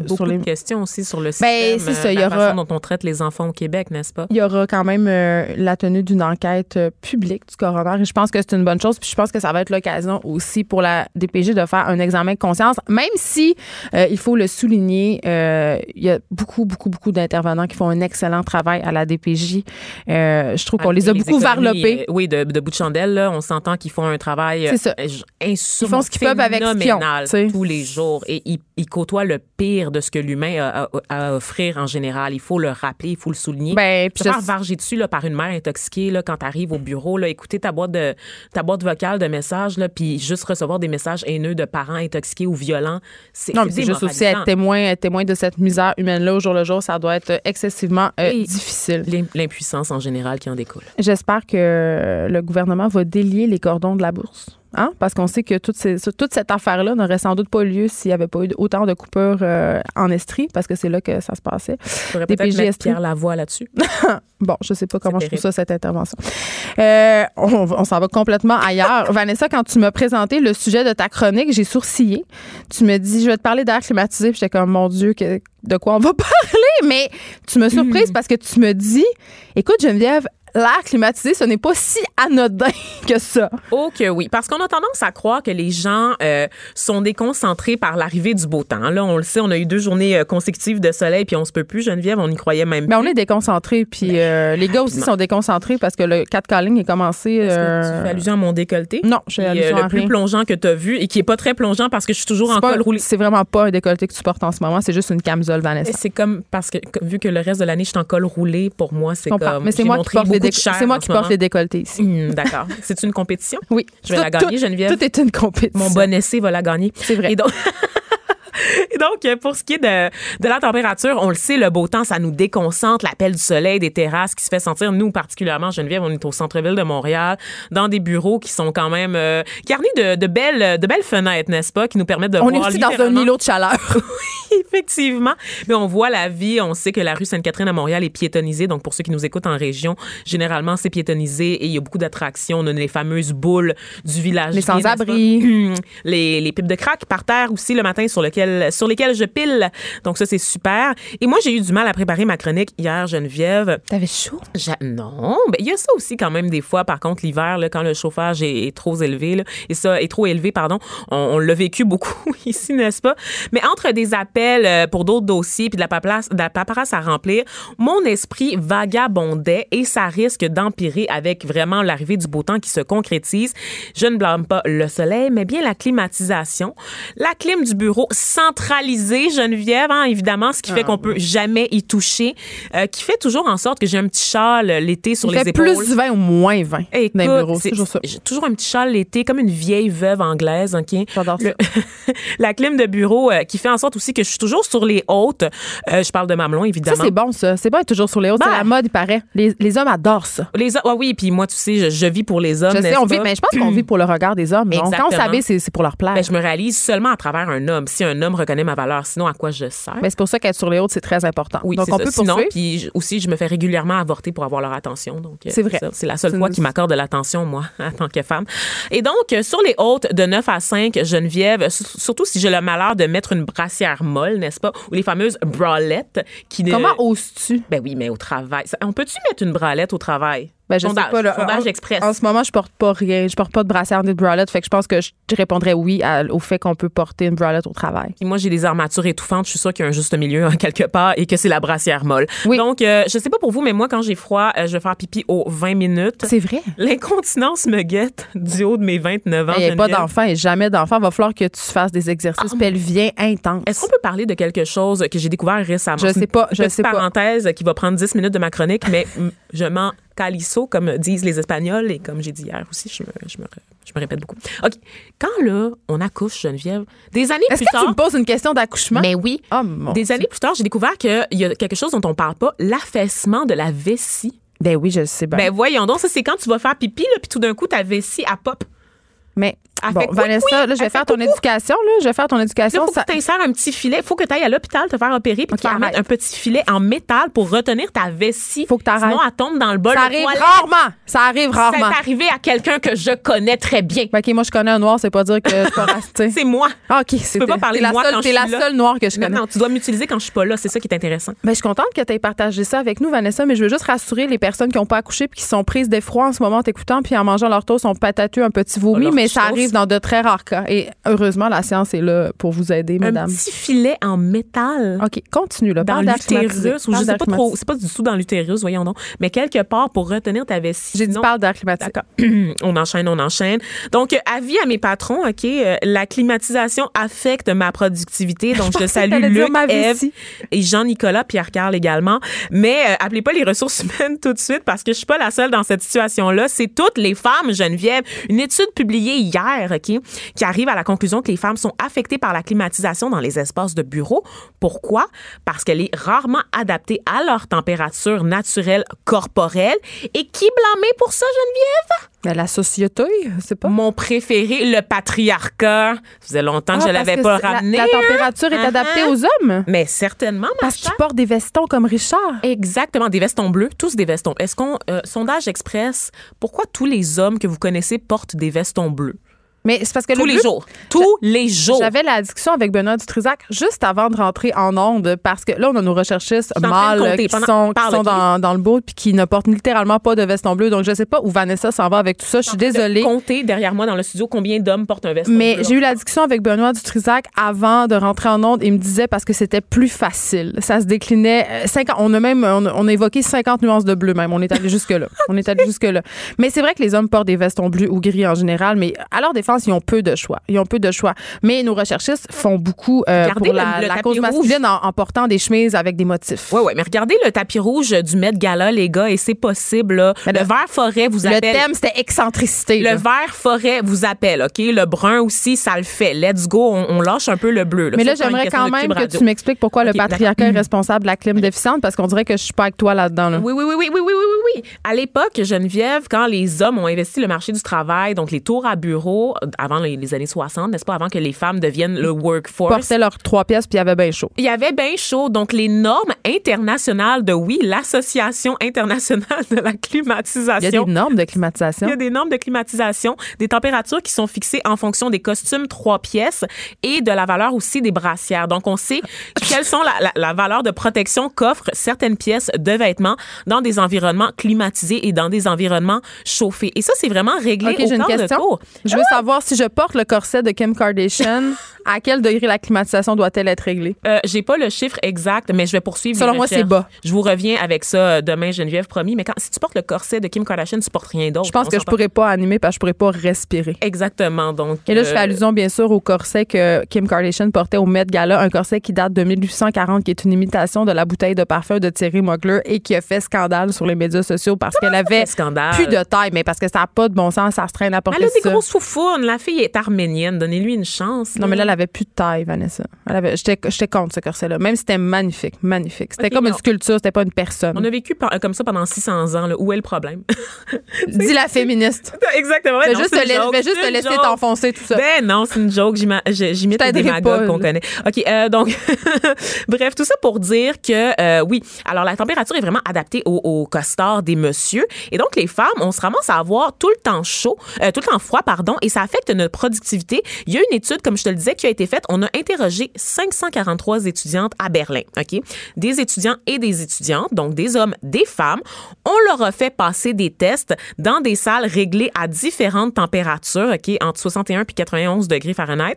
Beaucoup sur les de questions aussi sur le système, Ben, ça, il y la aura- façon dont on traite les enfants au Québec, n'est-ce pas? il y aura quand même la tenue d'une enquête publique du coroner et je pense que c'est une bonne chose puis je pense que ça va être l'occasion aussi pour la DPG de faire un examen de conscience même si il faut le souligner euh, il y a beaucoup beaucoup beaucoup d'intervenants qui font un excellent travail à la DPJ Euh, je trouve qu'on les a beaucoup varlopés euh, oui, de, de bout de chandelle, là, on s'entend qu'ils font un travail C'est ça. Ils font ce qu'ils peuvent avec ce ont, tous les jours. Et ils, ils côtoient le pire de ce que l'humain a, à offrir en général. Il faut le rappeler, il faut le souligner. ben puis faire varger dessus là, par une mère intoxiquée là, quand tu arrives au bureau, là, écouter ta boîte de ta boîte vocale de messages, là, puis juste recevoir des messages haineux de parents intoxiqués ou violents, c'est non mais c'est juste aussi être témoin être témoin de cette misère humaine-là au jour le jour, ça doit être excessivement euh, difficile. L'im- L'impuissance en général qui en découle. J'espère que le gouvernement va délier les cordons de la bourse. Hein? Parce qu'on sait que toute, ces- toute cette affaire-là n'aurait sans doute pas eu lieu s'il n'y avait pas eu autant de coupures euh, en Estrie, parce que c'est là que ça se passait. Des mettre Pierre Lavoie là-dessus. Bon, je sais pas comment je trouve ça, cette intervention. Euh, on on s'en va complètement ailleurs. Vanessa, quand tu m'as présenté le sujet de ta chronique, j'ai sourcillé. Tu me dis, je vais te parler d'air climatisé. Puis j'étais comme, mon Dieu, que- de quoi on va parler? Mais tu me surprise parce que tu me dis, écoute, Geneviève, l'air climatisé, ce n'est pas si anodin que ça. Oh que oui, parce qu'on a tendance à croire que les gens euh, sont déconcentrés par l'arrivée du beau temps. Là, on le sait, on a eu deux journées euh, consécutives de soleil, puis on se peut plus, Geneviève, on y croyait même Mais plus. on est déconcentrés. Puis euh, les gars aussi sont déconcentrés parce que le 4 calling est commencé. Est-ce que tu fais allusion à mon décolleté? Non, je fais Puis, allusion à le plus rien. plongeant que tu as vu et qui est pas très plongeant parce que je suis toujours en pas- col roulé. C'est vraiment pas un décolleté que tu portes en ce moment, c'est juste une camisole, Vanessa. C'est comme parce que vu que le reste de l'année je suis en col roulé, pour moi c'est comme Mais c'est moi qui porte les c'est moi qui porte moment. les décolletés ici. Hum, D'accord. C'est une compétition. Oui. Je vais la gagner, Geneviève. Tout est une compétition. Mon bon essai va la gagner. C'est vrai. Et donc, Et donc, pour ce qui est de, de la température, on le sait, le beau temps, ça nous déconcentre. L'appel du soleil, des terrasses qui se fait sentir. Nous, particulièrement, Geneviève, on est au centre-ville de Montréal, dans des bureaux qui sont quand même euh, garnis de, de belles, de belles fenêtres, n'est-ce pas, qui nous permettent de On est voir aussi dans un îlot de chaleur. Effectivement. Mais on voit la vie. On sait que la rue Sainte-Catherine à Montréal est piétonnisée. Donc, pour ceux qui nous écoutent en région, généralement, c'est piétonnisé et il y a beaucoup d'attractions. On a les fameuses boules du village. Les sans-abri. pas? Les, les pipes de crack par terre aussi le matin sur, lequel, sur lesquelles je pile. Donc, ça, c'est super. Et moi, j'ai eu du mal à préparer ma chronique hier, Geneviève. T'avais chaud? Non, ben, il y a ça aussi quand même des fois. Par contre, l'hiver, quand le chauffage est, trop élevé, là, et ça est trop élevé, pardon, on, on l'a vécu beaucoup ici, n'est-ce pas? Mais entre des appels euh, pour d'autres dossiers puis de la paperasse, de la paperasse à remplir, mon esprit vagabondait et ça risque d'empirer avec vraiment l'arrivée du beau temps qui se concrétise. Je ne blâme pas le soleil, mais bien la climatisation, la clim du bureau centralisée, Geneviève, hein, évidemment, ce qui fait qu'on peut jamais y toucher, euh, qui fait toujours en sorte que j'ai un petit châle euh, l'été sur Il les fait épaules. plus 20 ou moins 20 Écoute, dans les bureaux. c'est- C'est toujours ça. J'ai toujours un petit châle l'été, comme une vieille veuve anglaise, OK? J'adore ça. Le- la clim de bureau euh, qui fait en sorte aussi que je suis toujours sur les hautes. Euh, je parle de mamelon, Ça, évidemment. c'est bon, ça. C'est bon être toujours sur les hautes. C'est Ben. la mode, il paraît. Les, les hommes adorent ça. Les hommes, ah oui, puis moi, tu sais, je, je vis pour les hommes. Je sais, on vit, mais je pense qu'on vit pour le regard des hommes. Donc, quand on c'est c'est pour leur plaire. Ben, je me réalise seulement à travers un homme. Si un homme reconnaît ma valeur, sinon à quoi je sers? Mais c'est pour ça qu'être sur les hautes, c'est très important. oui, Donc, on ça. peut Sinon, poursuivre. puis aussi, je me fais régulièrement avorter pour avoir leur attention. Donc, euh, C'est vrai. C'est la seule fois une- qu'ils m'accordent de l'attention, moi, en tant que femme. Et donc, euh, sur les hautes de 9 à 5, Geneviève, surtout si j'ai le malheur de mettre une brassière molle, n'est-ce pas, ou les fameuses bralettes qui ne- Comment oses-tu? Ben oui, mais au travail. On peut-tu mettre une bralette au travail? Ben, je sondage, sais pas. Là, sondage en, express. En ce moment, je porte pas rien. Je porte pas de brassière ni de bralette. Fait que je pense que je répondrais oui à- au fait qu'on peut porter une bralette au travail. Moi, j'ai des armatures étouffantes. Je suis sûre qu'il y a un juste milieu en quelque part et que c'est la brassière molle. Oui. Donc, euh, je sais pas pour vous, mais moi, quand j'ai froid, euh, je vais faire pipi aux 20 minutes. C'est vrai. L'incontinence me guette du haut de mes 29 ans. Il n'y a pas d'enfant et jamais d'enfant. Il va falloir que tu fasses des exercices pelviens intenses. Est-ce qu'on peut parler de quelque chose que j'ai découvert récemment? Je sais pas, je sais pas. parenthèse qui va prendre 10 minutes de ma chronique, mais je m'en comme disent les Espagnols, et comme j'ai dit hier aussi, je me, je me, je me répète beaucoup. OK. Quand là, on accouche, Geneviève, des années Est-ce plus que tard... tu me poses une question d'accouchement? Mais oui. Oh, mon Des années plus tard, j'ai découvert qu'il y a quelque chose dont on parle pas, l'affaissement de la vessie. Ben oui, je le sais bien. Ben voyons donc, ça c'est quand tu vas faire pipi, là, puis tout d'un coup, ta vessie, elle pop. mais bon, fait Vanessa, oui, là, je vais faire ton coucou. éducation. Là, je vais faire ton éducation. faut Ça- que tu t'insères un petit filet. faut que tu ailles à l'hôpital te faire opérer puis Ok, te faire arrête. mettre un petit filet en métal pour retenir ta vessie. Faut que t'arrêtes. Sinon, elle tombe dans le bol Ça arrive toilette. rarement. Ça arrive Ça rarement. est arrivé à quelqu'un que je connais très bien. OK, moi, je connais un noir, c'est pas dire que je suis. C'est moi. Ah, OK, c'est peux pas parler de la moi seule, quand je la suis là. seule noire que je connais. non, tu dois m'utiliser quand je suis pas là. C'est ça qui est intéressant. Ben, je suis contente que tu aies partagé ça avec nous, Vanessa, mais je veux juste rassurer les personnes qui n'ont pas accouché et qui sont prises d'effroi en ce moment en t'écoutant puis en mangeant leur toast, ont patatue un petit vomi, mais ça toast. Arrive dans de très rares cas. Et heureusement, la science est là pour vous aider, Un mesdames. petit filet en métal. OK, continue, là. Dans l'utérus, ou je sais pas trop, c'est pas du tout dans l'utérus, voyons donc, mais quelque part pour retenir ta vessie. J'ai dit parle d'air. D'accord. on enchaîne, on enchaîne. Donc, euh, avis à mes patrons, OK? euh, la climatisation affecte ma productivité. Donc, je, salue Luc, Eve et Jean-Nicolas, Pierre-Carl également. Mais euh, appelez pas les ressources humaines tout de suite parce que je suis pas la seule dans cette situation-là. C'est toutes les femmes, Geneviève. Une étude publiée hier OK, qui arrive à la conclusion que les femmes sont affectées par la climatisation dans les espaces de bureau. Pourquoi? Parce qu'elle est rarement adaptée à leur température naturelle corporelle. Et qui blâmer pour ça, Geneviève? Ben, la société, c'est pas? Mon préféré, le patriarcat. Ça faisait longtemps que Ah, je l'avais pas la- ramené. La, hein? température est adaptée Uh-huh. aux hommes? Mais certainement, ma Parce qu'ils portent des vestons comme Richard. Exactement, des vestons bleus, tous des vestons. Est-ce qu'on euh, sondage express, pourquoi tous les hommes que vous connaissez portent des vestons bleus? Mais c'est parce que tous le les jours, tous les jours. J'avais la discussion avec Benoît Dutrisac juste avant de rentrer en onde parce que là, on a nos recherchistes de mâles compter qui pendant- sont, qui dans, dans le bout puis qui ne portent littéralement pas de veston bleu. Donc, je sais pas où Vanessa s'en va avec tout ça. Je suis désolée. Comptez derrière moi dans le studio combien d'hommes portent un veston Mais bleu. j'ai eu la discussion avec Benoît Dutrisac avant de rentrer en onde. Il me disait parce que c'était plus facile. Ça se déclinait. euh, 50 on a même on a, on a évoqué 50 nuances de bleu même. On est allé jusque là. On est allé jusque là. Mais c'est vrai que les hommes portent des vestons bleus ou gris en général. Mais à leur défense, ils ont peu de choix. Ils ont peu de choix. Mais nos recherchistes font beaucoup euh, Regardez pour le- la, le la cause masculine en, en portant des chemises avec des motifs. Ouais, ouais, mais regardez le tapis rouge du Met Gala, les gars, et c'est possible. Là. Le le- vert forêt vous Le appelle. thème c'était excentricité. Le là. vert forêt vous appelle, OK? Le brun aussi, ça le fait. Let's go, on, on lâche un peu le bleu. Mais là, j'aimerais quand même que tu m'expliques pourquoi le patriarcat est responsable de la clim déficiente parce qu'on dirait que je suis pas avec toi là-dedans. là. Oui, oui, oui, oui, oui, oui, oui, oui. À l'époque, Geneviève, quand les hommes ont investi le marché du travail, donc les tours à bureau, euh, avant les, les années 60, n'est-ce pas, avant que les femmes deviennent le workforce. portaient leurs trois pièces puis il y avait bien chaud. Il y avait bien chaud. Donc, les normes internationales de, oui, l'Association internationale de la climatisation. Il y a des normes de climatisation. Il y a des normes de climatisation, des températures qui sont fixées en fonction des costumes trois pièces et de la valeur aussi des brassières. Donc, on sait quelles sont la, la- la valeur de protection qu'offrent certaines pièces de vêtements dans des environnements climatisés et dans des environnements chauffés. Et ça, c'est vraiment réglé OK, au j'ai une quart de tour. Je veux savoir si je porte le corset de Kim Kardashian, à quel degré la climatisation doit-elle être réglée? Euh, J'ai pas le chiffre exact, mais je vais poursuivre. Selon moi, c'est bas. Je vous reviens avec ça euh, demain, Geneviève, promis. Mais quand, si tu portes le corset de Kim Kardashian, tu portes rien d'autre. Je pense que je pourrais pas animer parce que je pourrais pas respirer. Exactement. Donc, Et là, je fais euh, allusion, bien sûr, au corset que Kim Kardashian portait au Met Gala, un corset qui date de 1840, qui est une imitation de la bouteille de parfum de Thierry Mugler et qui a fait scandale sur les médias sociaux parce qu'elle avait fait scandale. plus de taille, mais parce que ça n'a pas de bon sens, ça se traîne à porter Elle a des ça. grosses foufounes. La fille est arménienne. Donnez-lui une chance. Non, mais là, elle avait plus de taille, Vanessa. Elle avait, j'étais, contre ce corset-là. Même si c'était magnifique, magnifique. C'était comme non. une sculpture, c'était pas une personne. On a vécu par- comme ça pendant 600 ans. là. Où est le problème? Dis la féministe. Exactement. Fais Non, juste, te, joke, juste te laisser t'enfoncer tout ça. Ben non, c'est une joke. J'imite les démagogues qu'on connaît. OK, euh, donc, bref, tout ça pour dire que, euh, oui, alors la température est vraiment adaptée au, au costard des messieurs. Et donc, les femmes, on se ramasse à avoir tout le temps chaud, euh, tout le temps froid, pardon, et ça affecte notre productivité. Il y a une étude, comme je te le disais, qui a été faite. On a interrogé 543 étudiantes à Berlin, OK? Des étudiants et des étudiantes, donc des hommes, des femmes. On leur a fait passer des tests dans des salles réglées à différentes températures, OK? Entre 61 puis 91 degrés Fahrenheit.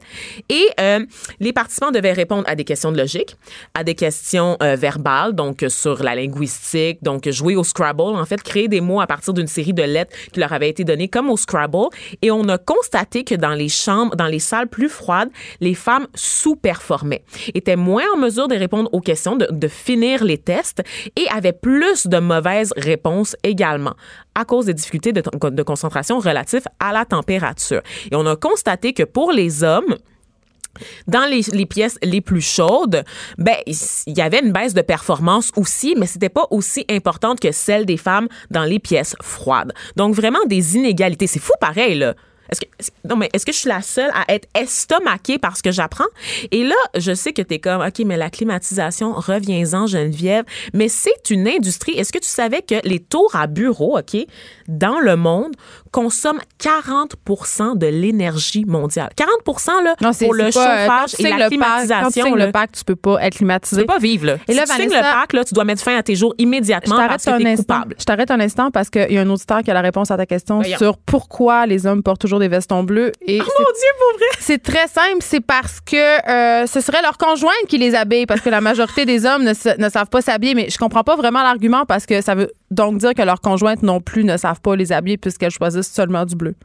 Et euh, les participants devaient répondre à des questions de logique, à des questions euh, verbales, donc sur la linguistique, donc jouer au Scrabble, en fait, créer des mots à partir d'une série de lettres qui leur avaient été données comme au Scrabble. Et on a constaté que dans les chambres, dans les salles plus froides, les femmes sous-performaient, étaient moins en mesure de répondre aux questions, de, finir les tests et avaient plus de mauvaises réponses également à cause des difficultés de, de concentration relatives à la température. Et on a constaté que pour les hommes, dans les, pièces les plus chaudes, ben il y avait une baisse de performance aussi, mais c'était pas aussi importante que celle des femmes dans les pièces froides. Donc vraiment des inégalités. C'est fou pareil là. Est-ce que, non, mais est-ce que je suis la seule à être estomaquée par ce que j'apprends? Et là, je sais que tu es comme, OK, mais la climatisation, reviens-en, Geneviève. Mais c'est une industrie. Est-ce que tu savais que les tours à bureau, OK, dans le monde, consomment 40% de l'énergie mondiale? 40% là, Non, pour le pas, euh, chauffage tu et la le pack- Quand tu climatisation. signes là. le pack, tu peux pas être Tu climatisé. peux pas vivre, là. Et là, si tu signes le Vanessa- pack, là, tu dois mettre fin à tes jours immédiatement parce t'arrête que un t'es instant. coupable. Je t'arrête un instant parce qu'il y a un auditeur qui a la réponse à ta question Voyons. sur pourquoi les hommes portent toujours des vestons bleus. Et Oh mon Dieu, pour vrai! c'est très simple, c'est parce que euh, ce serait leur conjointe qui les habille, parce que la majorité des hommes ne, ne savent pas s'habiller. Mais je comprends pas vraiment l'argument parce que ça veut donc dire que leurs conjointes non plus ne savent pas les habiller puisqu'elles choisissent seulement du bleu.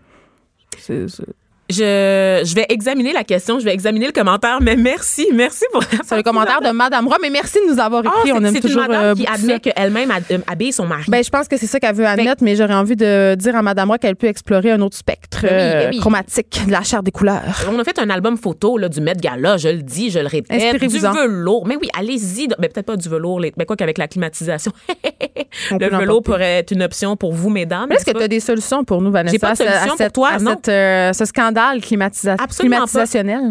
C'est- Je, je vais examiner la question, je vais examiner le commentaire, mais merci, merci pour C'est le commentaire de Madame Roy, mais merci de nous avoir Ah, écrit. c'est- On aime toujours une madame euh, qui admet qu'elle-même euh, habille son mari. Ben, je pense que c'est ça qu'elle veut admettre, mais j'aurais envie de dire à Madame Roy qu'elle peut explorer un autre spectre oui, euh, oui. chromatique de la chair des couleurs. On a fait un album photo là, du Met Gala, je le dis, je le répète. Du velours. Mais oui, allez-y. Mais peut-être pas du velours, mais quoi qu'avec la climatisation. Le velours pourrait être une option pour vous, mesdames. Est-ce que tu as des solutions pour nous, Vanessa? J'ai pas de à solution pour cette- toi, à non. cette, euh, ce scandale climatisa- Absolument pas.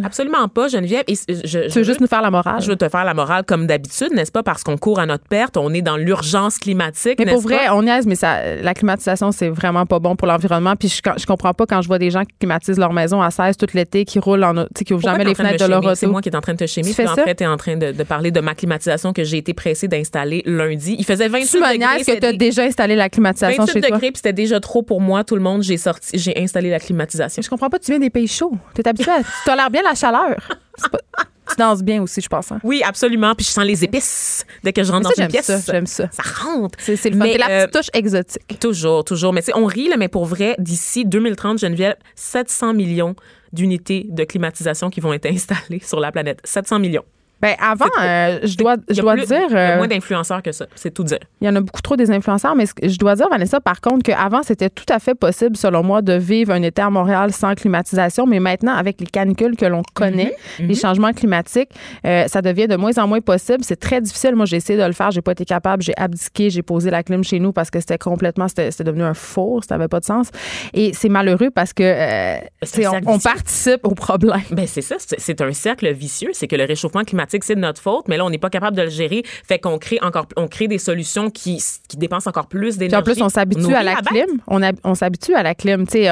Absolument pas, Geneviève. Et je, Tu veux juste nous faire la morale? Je veux te faire la morale comme d'habitude, n'est-ce pas? Parce qu'on court à notre perte, on est dans l'urgence climatique. Mais pour vrai, pas? on niaise, mais ça, la climatisation, c'est vraiment pas bon pour l'environnement. Puis je, je comprends pas quand je vois des gens qui climatisent leur maison à 16 tout l'été, qui roulent en, tu qui ouvrent jamais les fenêtres de, me leur shamer? C'est auto. moi qui est en train de te chémer. Tu fais en ça? fait, tu es en train de, de parler de ma climatisation que j'ai été pressée d'installer lundi. Il faisait 28 Tu degrés. niaises que tu as déjà installé la climatisation 28 chez toi. degrés, puis c'était déjà trop pour moi. Tout le monde, j'ai sorti, j'ai installé la climatisation. Je comprends pas, tu viens des pays chauds. Tu es habitué à. Tu tolères bien la chaleur. Pas- tu danses bien aussi, je pense. hein. Oui, absolument. Puis je sens les épices dès que je rentre dans une pièce. ça, j'aime ça. Ça rentre. C'est le fun. La euh, petite touche exotique. Toujours, toujours. Mais tu sais, on rit, là, mais pour vrai, d'ici 2030, Geneviève, 700 millions d'unités de climatisation qui vont être installées sur la planète. 700 millions. Ben, avant, euh, je dois, je dois plus- dire. Il y a euh, moins d'influenceurs que ça. C'est tout dire. Il y en a beaucoup trop des influenceurs, mais je dois dire, Vanessa, par contre, qu'avant, c'était tout à fait possible, selon moi, de vivre un été à Montréal sans climatisation. Mais maintenant, avec les canicules que l'on connaît, Mhm. les changements climatiques, euh, ça devient de moins en moins possible. C'est très difficile. Moi, j'ai essayé de le faire. J'ai pas été capable. J'ai abdiqué. J'ai posé la clim chez nous parce que c'était complètement, c'était devenu un four. Ça n'avait pas de sens. Et c'est malheureux parce que, on, on participe au problème. Ben c'est ça, c'est c'est un cercle vicieux. C'est que le réchauffement climatique, c'est de notre faute, mais là, on n'est pas capable de le gérer. Fait qu'on crée encore, on crée des solutions qui, qui dépensent encore plus d'énergie. Puis en plus, on s'habitue à la clim. On, hab- on s'habitue à la clim. Tu sais,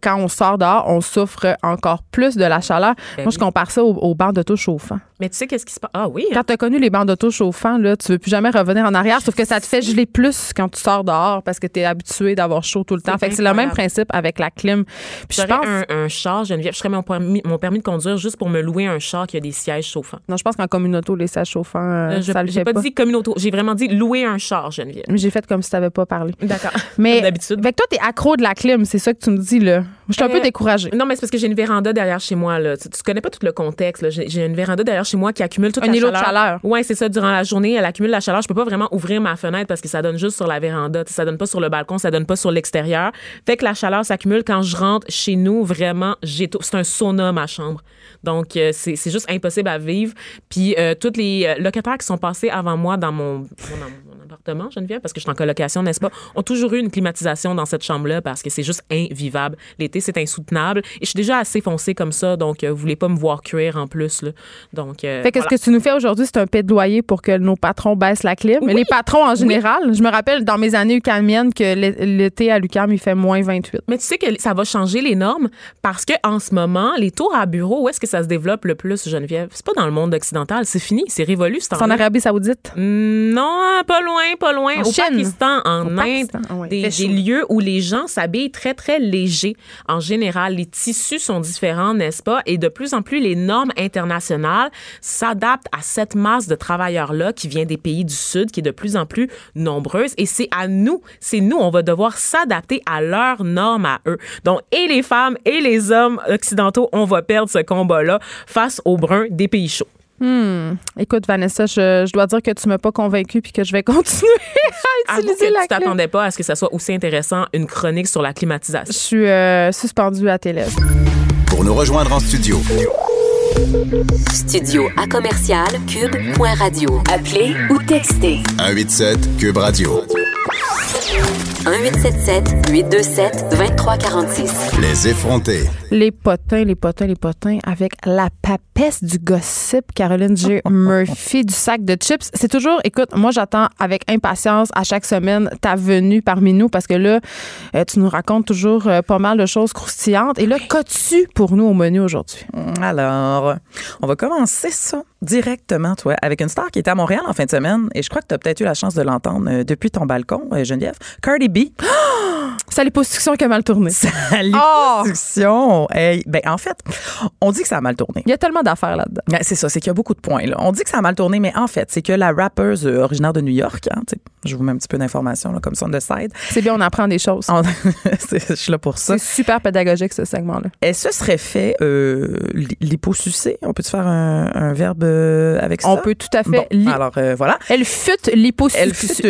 quand on sort dehors, on souffre encore plus de la chaleur. Ben Moi, je compare ça aux, aux bancs d'auto chauffants. Mais tu sais qu'est-ce qui se passe? Ah oui. hein? Quand tu as connu les bancs d'auto chauffants, là, tu veux plus jamais revenir en arrière, sauf que ça te fait geler plus quand tu sors dehors parce que tu es habitué d'avoir chaud tout le temps. Fait que c'est le même principe avec la clim. Puis je pense, un, un char, Geneviève. Je ferais mon permis, mon permis de conduire juste pour me louer un char qui a des sièges chauffants. Non, je pense qu'en communauto, les sages chauffants, euh, Euh, je- ça le J'ai fait pas, pas. dit communauto. J'ai vraiment dit louer un char, Geneviève. Mais J'ai fait comme si tu n'avais pas parlé. D'accord. Mais d'habitude. Fait que toi, tu es accro de la clim, c'est ça que tu me dis, là. Je suis un Euh, peu découragée. Non, mais c'est parce que j'ai une véranda derrière chez moi. Là. Tu, tu connais pas tout le contexte. J'ai j'ai une véranda derrière chez moi qui accumule toute Un la îlot de chaleur. chaleur. Ouais, c'est ça. Durant la journée, elle accumule la chaleur. Je peux pas vraiment ouvrir ma fenêtre parce que ça donne juste sur la véranda. Ça donne pas sur le balcon, ça donne pas sur l'extérieur. Fait que la chaleur s'accumule. Quand je rentre chez nous, vraiment, j'étouffe. C'est un sauna, ma chambre. Donc, euh, c'est juste impossible à vivre. Puis, euh, tous les euh, locataires qui sont passés avant moi dans mon, mon, mon appartement, Geneviève, parce que je suis en colocation, n'est-ce pas, ont toujours eu une climatisation dans cette chambre-là parce que c'est juste invivable. L'été, c'est insoutenable. Et je suis déjà assez foncée comme ça, donc euh, vous voulez pas me voir cuire en plus. Là. Donc, euh, Fait que voilà. ce que tu nous fais aujourd'hui, c'est un plaidoyer pour que nos patrons baissent la clim. Mais les patrons en général, je me rappelle dans mes années UCAMiennes que l'é- l'été à l'UCAM, il fait moins 28. Mais tu sais que ça va changer les normes parce que en ce moment, les tours à bureau, où est-ce que ça se développe le plus, Geneviève? C'est pas dans le monde occidental. C'est fini. C'est révolu, ce C'est en temps-là. Arabie Saoudite? Mm, Non, pas loin, pas loin. En Au Chine? Pakistan, en Au Inde, Pakistan, ah ouais. des, des lieux où les gens s'habillent très, très légers. En général, les tissus sont différents, n'est-ce pas? Et de plus en plus, les normes internationales s'adaptent à cette masse de travailleurs-là qui vient des pays du Sud, qui est de plus en plus nombreuse. Et c'est à nous, c'est nous, on va devoir s'adapter à leurs normes à eux. Donc, et les femmes et les hommes occidentaux, on va perdre ce combat-là face aux bruns des pays chauds. Écoute, Vanessa, je, je dois dire que tu m'as pas convaincue puis que je vais continuer à utiliser que la tu t'attendais pas à ce que ça soit aussi intéressant une chronique sur la Je climatisation. suis euh, suspendue à tes lèvres. Pour nous rejoindre en studio, Studio à commercial cube.radio. Appelez ou textez 187 Cube Radio. 1877 827 2346. Les effrontés. Les potins, les potins, les potins avec la papesse du gossip, Caroline J. Murphy du sac de chips. C'est toujours, écoute, moi j'attends avec impatience à chaque semaine ta venue parmi nous parce que là, euh, tu nous racontes toujours euh, pas mal de choses croustillantes. Et là, qu'as-tu pour nous au menu aujourd'hui? Alors, on va commencer ça directement, toi, avec une star qui était à Montréal en fin de semaine, et je crois que tu as peut-être eu la chance de l'entendre euh, depuis ton balcon, Geneviève. Cardi B. C'est les positions qui a mal tourné. Salut, Oh! Hey, ben, en fait, on dit que ça a mal tourné. Il y a tellement d'affaires là-dedans. Ben, c'est ça, c'est qu'il y a beaucoup de points. Là. On dit que ça a mal tourné, mais en fait, c'est que la rappeuse euh, originaire de New York, hein, Je vous mets un petit peu d'informations, là, comme ça, on the side. C'est bien, on apprend des choses. On- je suis là pour ça. C'est super pédagogique, ce segment-là. Est-ce que ce serait fait euh? On peut-tu faire un, un verbe euh, avec ça? On peut tout à fait. Bon, alors euh, voilà. Elle fut liposuc-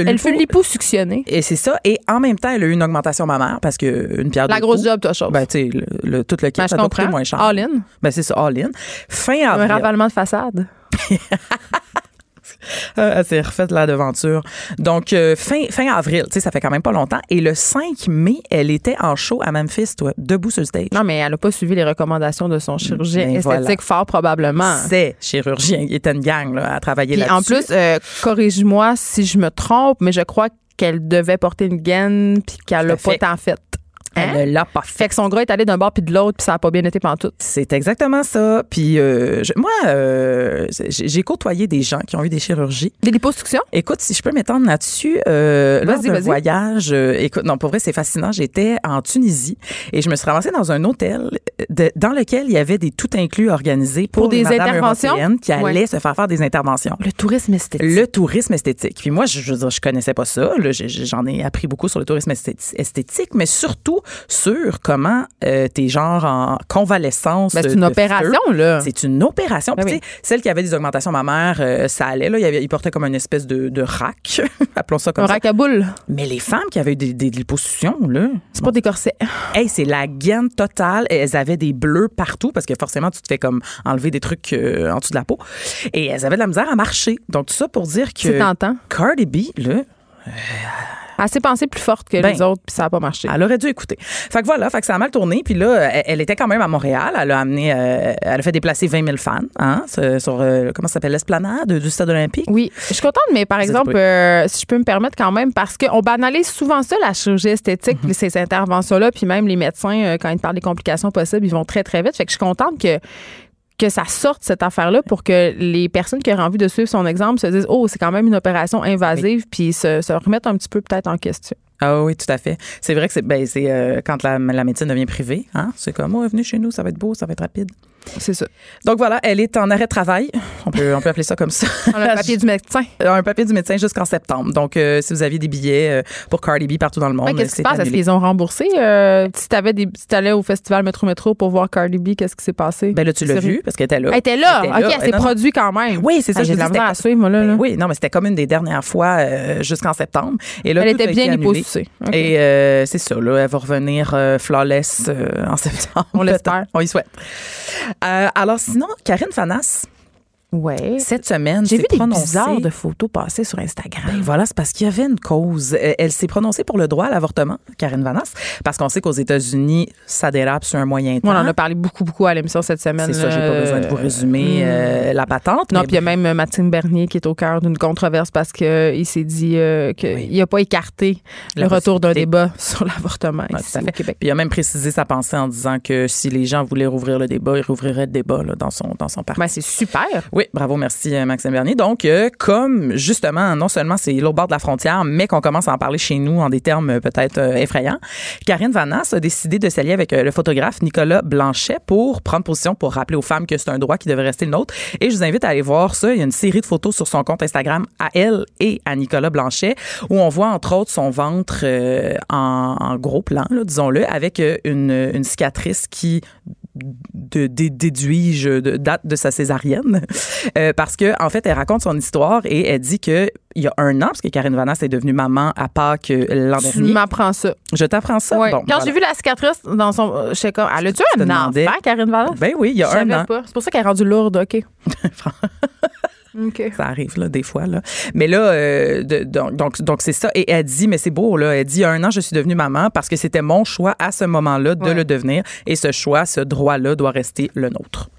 Elle fut liposuctionnée. Et c'est ça. Et en même temps, elle a eu une augmentation mammaire parce que une pierre La deux grosse coups, job, toi, chose. Ben, tu sais, le, le- tout le kit, Ben, je ça doit coûter comprends. moins cher. All in. Ben, c'est ça, all in. Fin Un avril. ravalement de façade. Euh, elle s'est refaite la devanture. Donc, euh, fin, fin avril, tu sais, ça fait quand même pas longtemps. Et le 5 mai, elle était en show à Memphis, toi, debout sur le stage. Non, mais elle n'a pas suivi les recommandations de son chirurgien Ben, esthétique, voilà. fort probablement. C'est chirurgien. Il était une gang là, à travailler là-dessus. en plus, euh, corrige-moi si je me trompe, mais je crois qu'elle devait porter une gaine puis qu'elle l'a pas tant fait. Hein? elle ne l'a pas fait. Fait que son gras est allé d'un bord puis de l'autre puis ça a pas bien été pantoute. C'est exactement ça. Puis euh, je- moi, euh, j'ai côtoyé des gens qui ont eu des chirurgies. Des liposuctions? Écoute, si je peux m'étendre là-dessus, euh, lors d'un voyage, euh, écoute, non, pour vrai, c'est fascinant. J'étais en Tunisie et je me suis ramassée dans un hôtel de- dans lequel il y avait des tout inclus organisés pour, Pour des interventions? qui Ouais. allaient se faire faire des interventions. Le tourisme esthétique. Le tourisme esthétique. Puis moi, je, je je connaissais pas ça. J'en ai appris beaucoup sur le tourisme esthé- esthétique, mais surtout sur comment euh, t'es genre en convalescence. Ben, c'est une opération, là. C'est une opération. Ben oui. celle qui avait des augmentations mammaires, euh, ça allait. Là, il, y avait, il portait comme une espèce de, de rack, appelons ça comme Un ça. rack à boules. Mais les femmes qui avaient eu des, des liposuctions, là, C'est pas des corsets. hey, c'est la gaine totale. Elles avaient des bleus partout parce que forcément, tu te fais comme enlever des trucs euh, en dessous de la peau. Et elles avaient de la misère à marcher. Donc, tout ça pour dire que C'est tentant. Cardi B, là, s'est pensée plus forte que Ben, les autres puis ça a pas marché. Elle aurait dû écouter. Fait que voilà, fait que ça a mal tourné. Puis là, elle, elle était quand même à Montréal. Elle a amené, euh, elle a fait déplacer 20 000 fans, hein, sur, euh, comment ça s'appelle, l'esplanade du stade olympique? Oui, je suis contente, mais par exemple, euh, si je peux me permettre quand même, parce qu'on banalise souvent ça, la chirurgie esthétique, Mhm. puis ces interventions-là, puis même les médecins, quand ils parlent des complications possibles, ils vont très, très vite. Fait que je suis contente que que ça sorte cette affaire-là pour que les personnes qui auraient envie de suivre son exemple se disent oh c'est quand même une opération invasive puis se, remettent un petit peu peut-être en question. Ah oui, tout à fait. C'est vrai que c'est ben, c'est, euh, quand la, la médecine devient privée, hein, c'est comme, oh, venez chez nous, ça va être beau, ça va être rapide. C'est ça. Donc voilà, elle est en arrêt de travail. On peut, on peut appeler ça comme ça. Le papier du médecin. un papier du médecin jusqu'en septembre. Donc, euh, si vous aviez des billets euh, pour Cardi B partout dans le monde, Ouais, qu'est-ce qui se passe? Est-ce qu'ils ont remboursé? Euh, si t'avais des, si t'allais au festival Métro Métro pour voir Cardi B, qu'est-ce qui s'est passé? Ben là, tu l'as vu parce qu'elle était là. Elle était là. Elle OK, était là. elle s'est Non, non. produit quand même. Oui, c'est ça. Ah, J'ai de la à suivre, moi, là. là. Ben oui, non, mais c'était comme une des dernières fois euh, jusqu'en septembre. Et là, Elle était bien. OK. Et euh, c'est ça, là, elle va revenir euh, flawless euh, en septembre. On l'espère. On y souhaite. Euh, alors sinon, Karine Fanas, Ouais. cette semaine, J'ai vu des prononcée- bizarres de photos passer sur Instagram. Ben voilà, c'est parce qu'il y avait une cause. Euh, Elle s'est prononcée pour le droit à l'avortement, Karine Vanas, parce qu'on sait qu'aux États-Unis, ça dérape sur un moyen temps. on en a parlé beaucoup, beaucoup à l'émission cette semaine. C'est ça, j'ai pas besoin de vous résumer hmm. euh, la patente. Non, puis il y a même euh, Maxime Bernier qui est au cœur d'une controverse parce qu'il s'est dit euh, qu'il n'a pas écarté La le retour d'un débat sur l'avortement Ouais, ici au. Québec. Puis il a même précisé sa pensée en disant que si les gens voulaient rouvrir le débat, ils rouvriraient le débat là, dans son dans son parti. Ben, c'est super. Oui, bravo, merci euh, Maxime Bernier. Donc, euh, comme justement, non seulement c'est l'autre bord de la frontière, mais qu'on commence à en parler chez nous en des termes euh, peut-être effrayants, Karine Vanas a décidé de s'allier avec le photographe Nicolas Blanchet pour prendre position pour rappeler aux femmes que c'est un droit qui devrait rester le nôtre. Et je vous invite à aller voir ça. Il y a une série de photos sur son compte Instagram à elle et à Nicolas Blanchet où on voit entre autres son ventre en, gros plan, disons-le, avec une, une cicatrice qui de, dé- déduis-je de date de sa césarienne? Euh, parce que en fait elle raconte son histoire et elle dit que il y a un an parce que Karine Vanas est devenue maman à Pâques euh, l'an Tu dernier. m'apprends ça. Je t'apprends ça? Bon, Quand voilà. j'ai vu la cicatrice dans son. euh, Je sais comme. Elle a-tu te un enfant, Karine Valence? ben oui, il y a Je un an. pas. C'est pour ça qu'elle est rendue lourde, OK. Ça arrive là des fois là. Mais là euh, de- donc donc donc c'est ça et elle dit mais c'est beau là, elle dit il y a un an je suis devenue maman parce que c'était mon choix à ce moment-là de Ouais. le devenir et ce choix, ce droit-là doit rester le nôtre.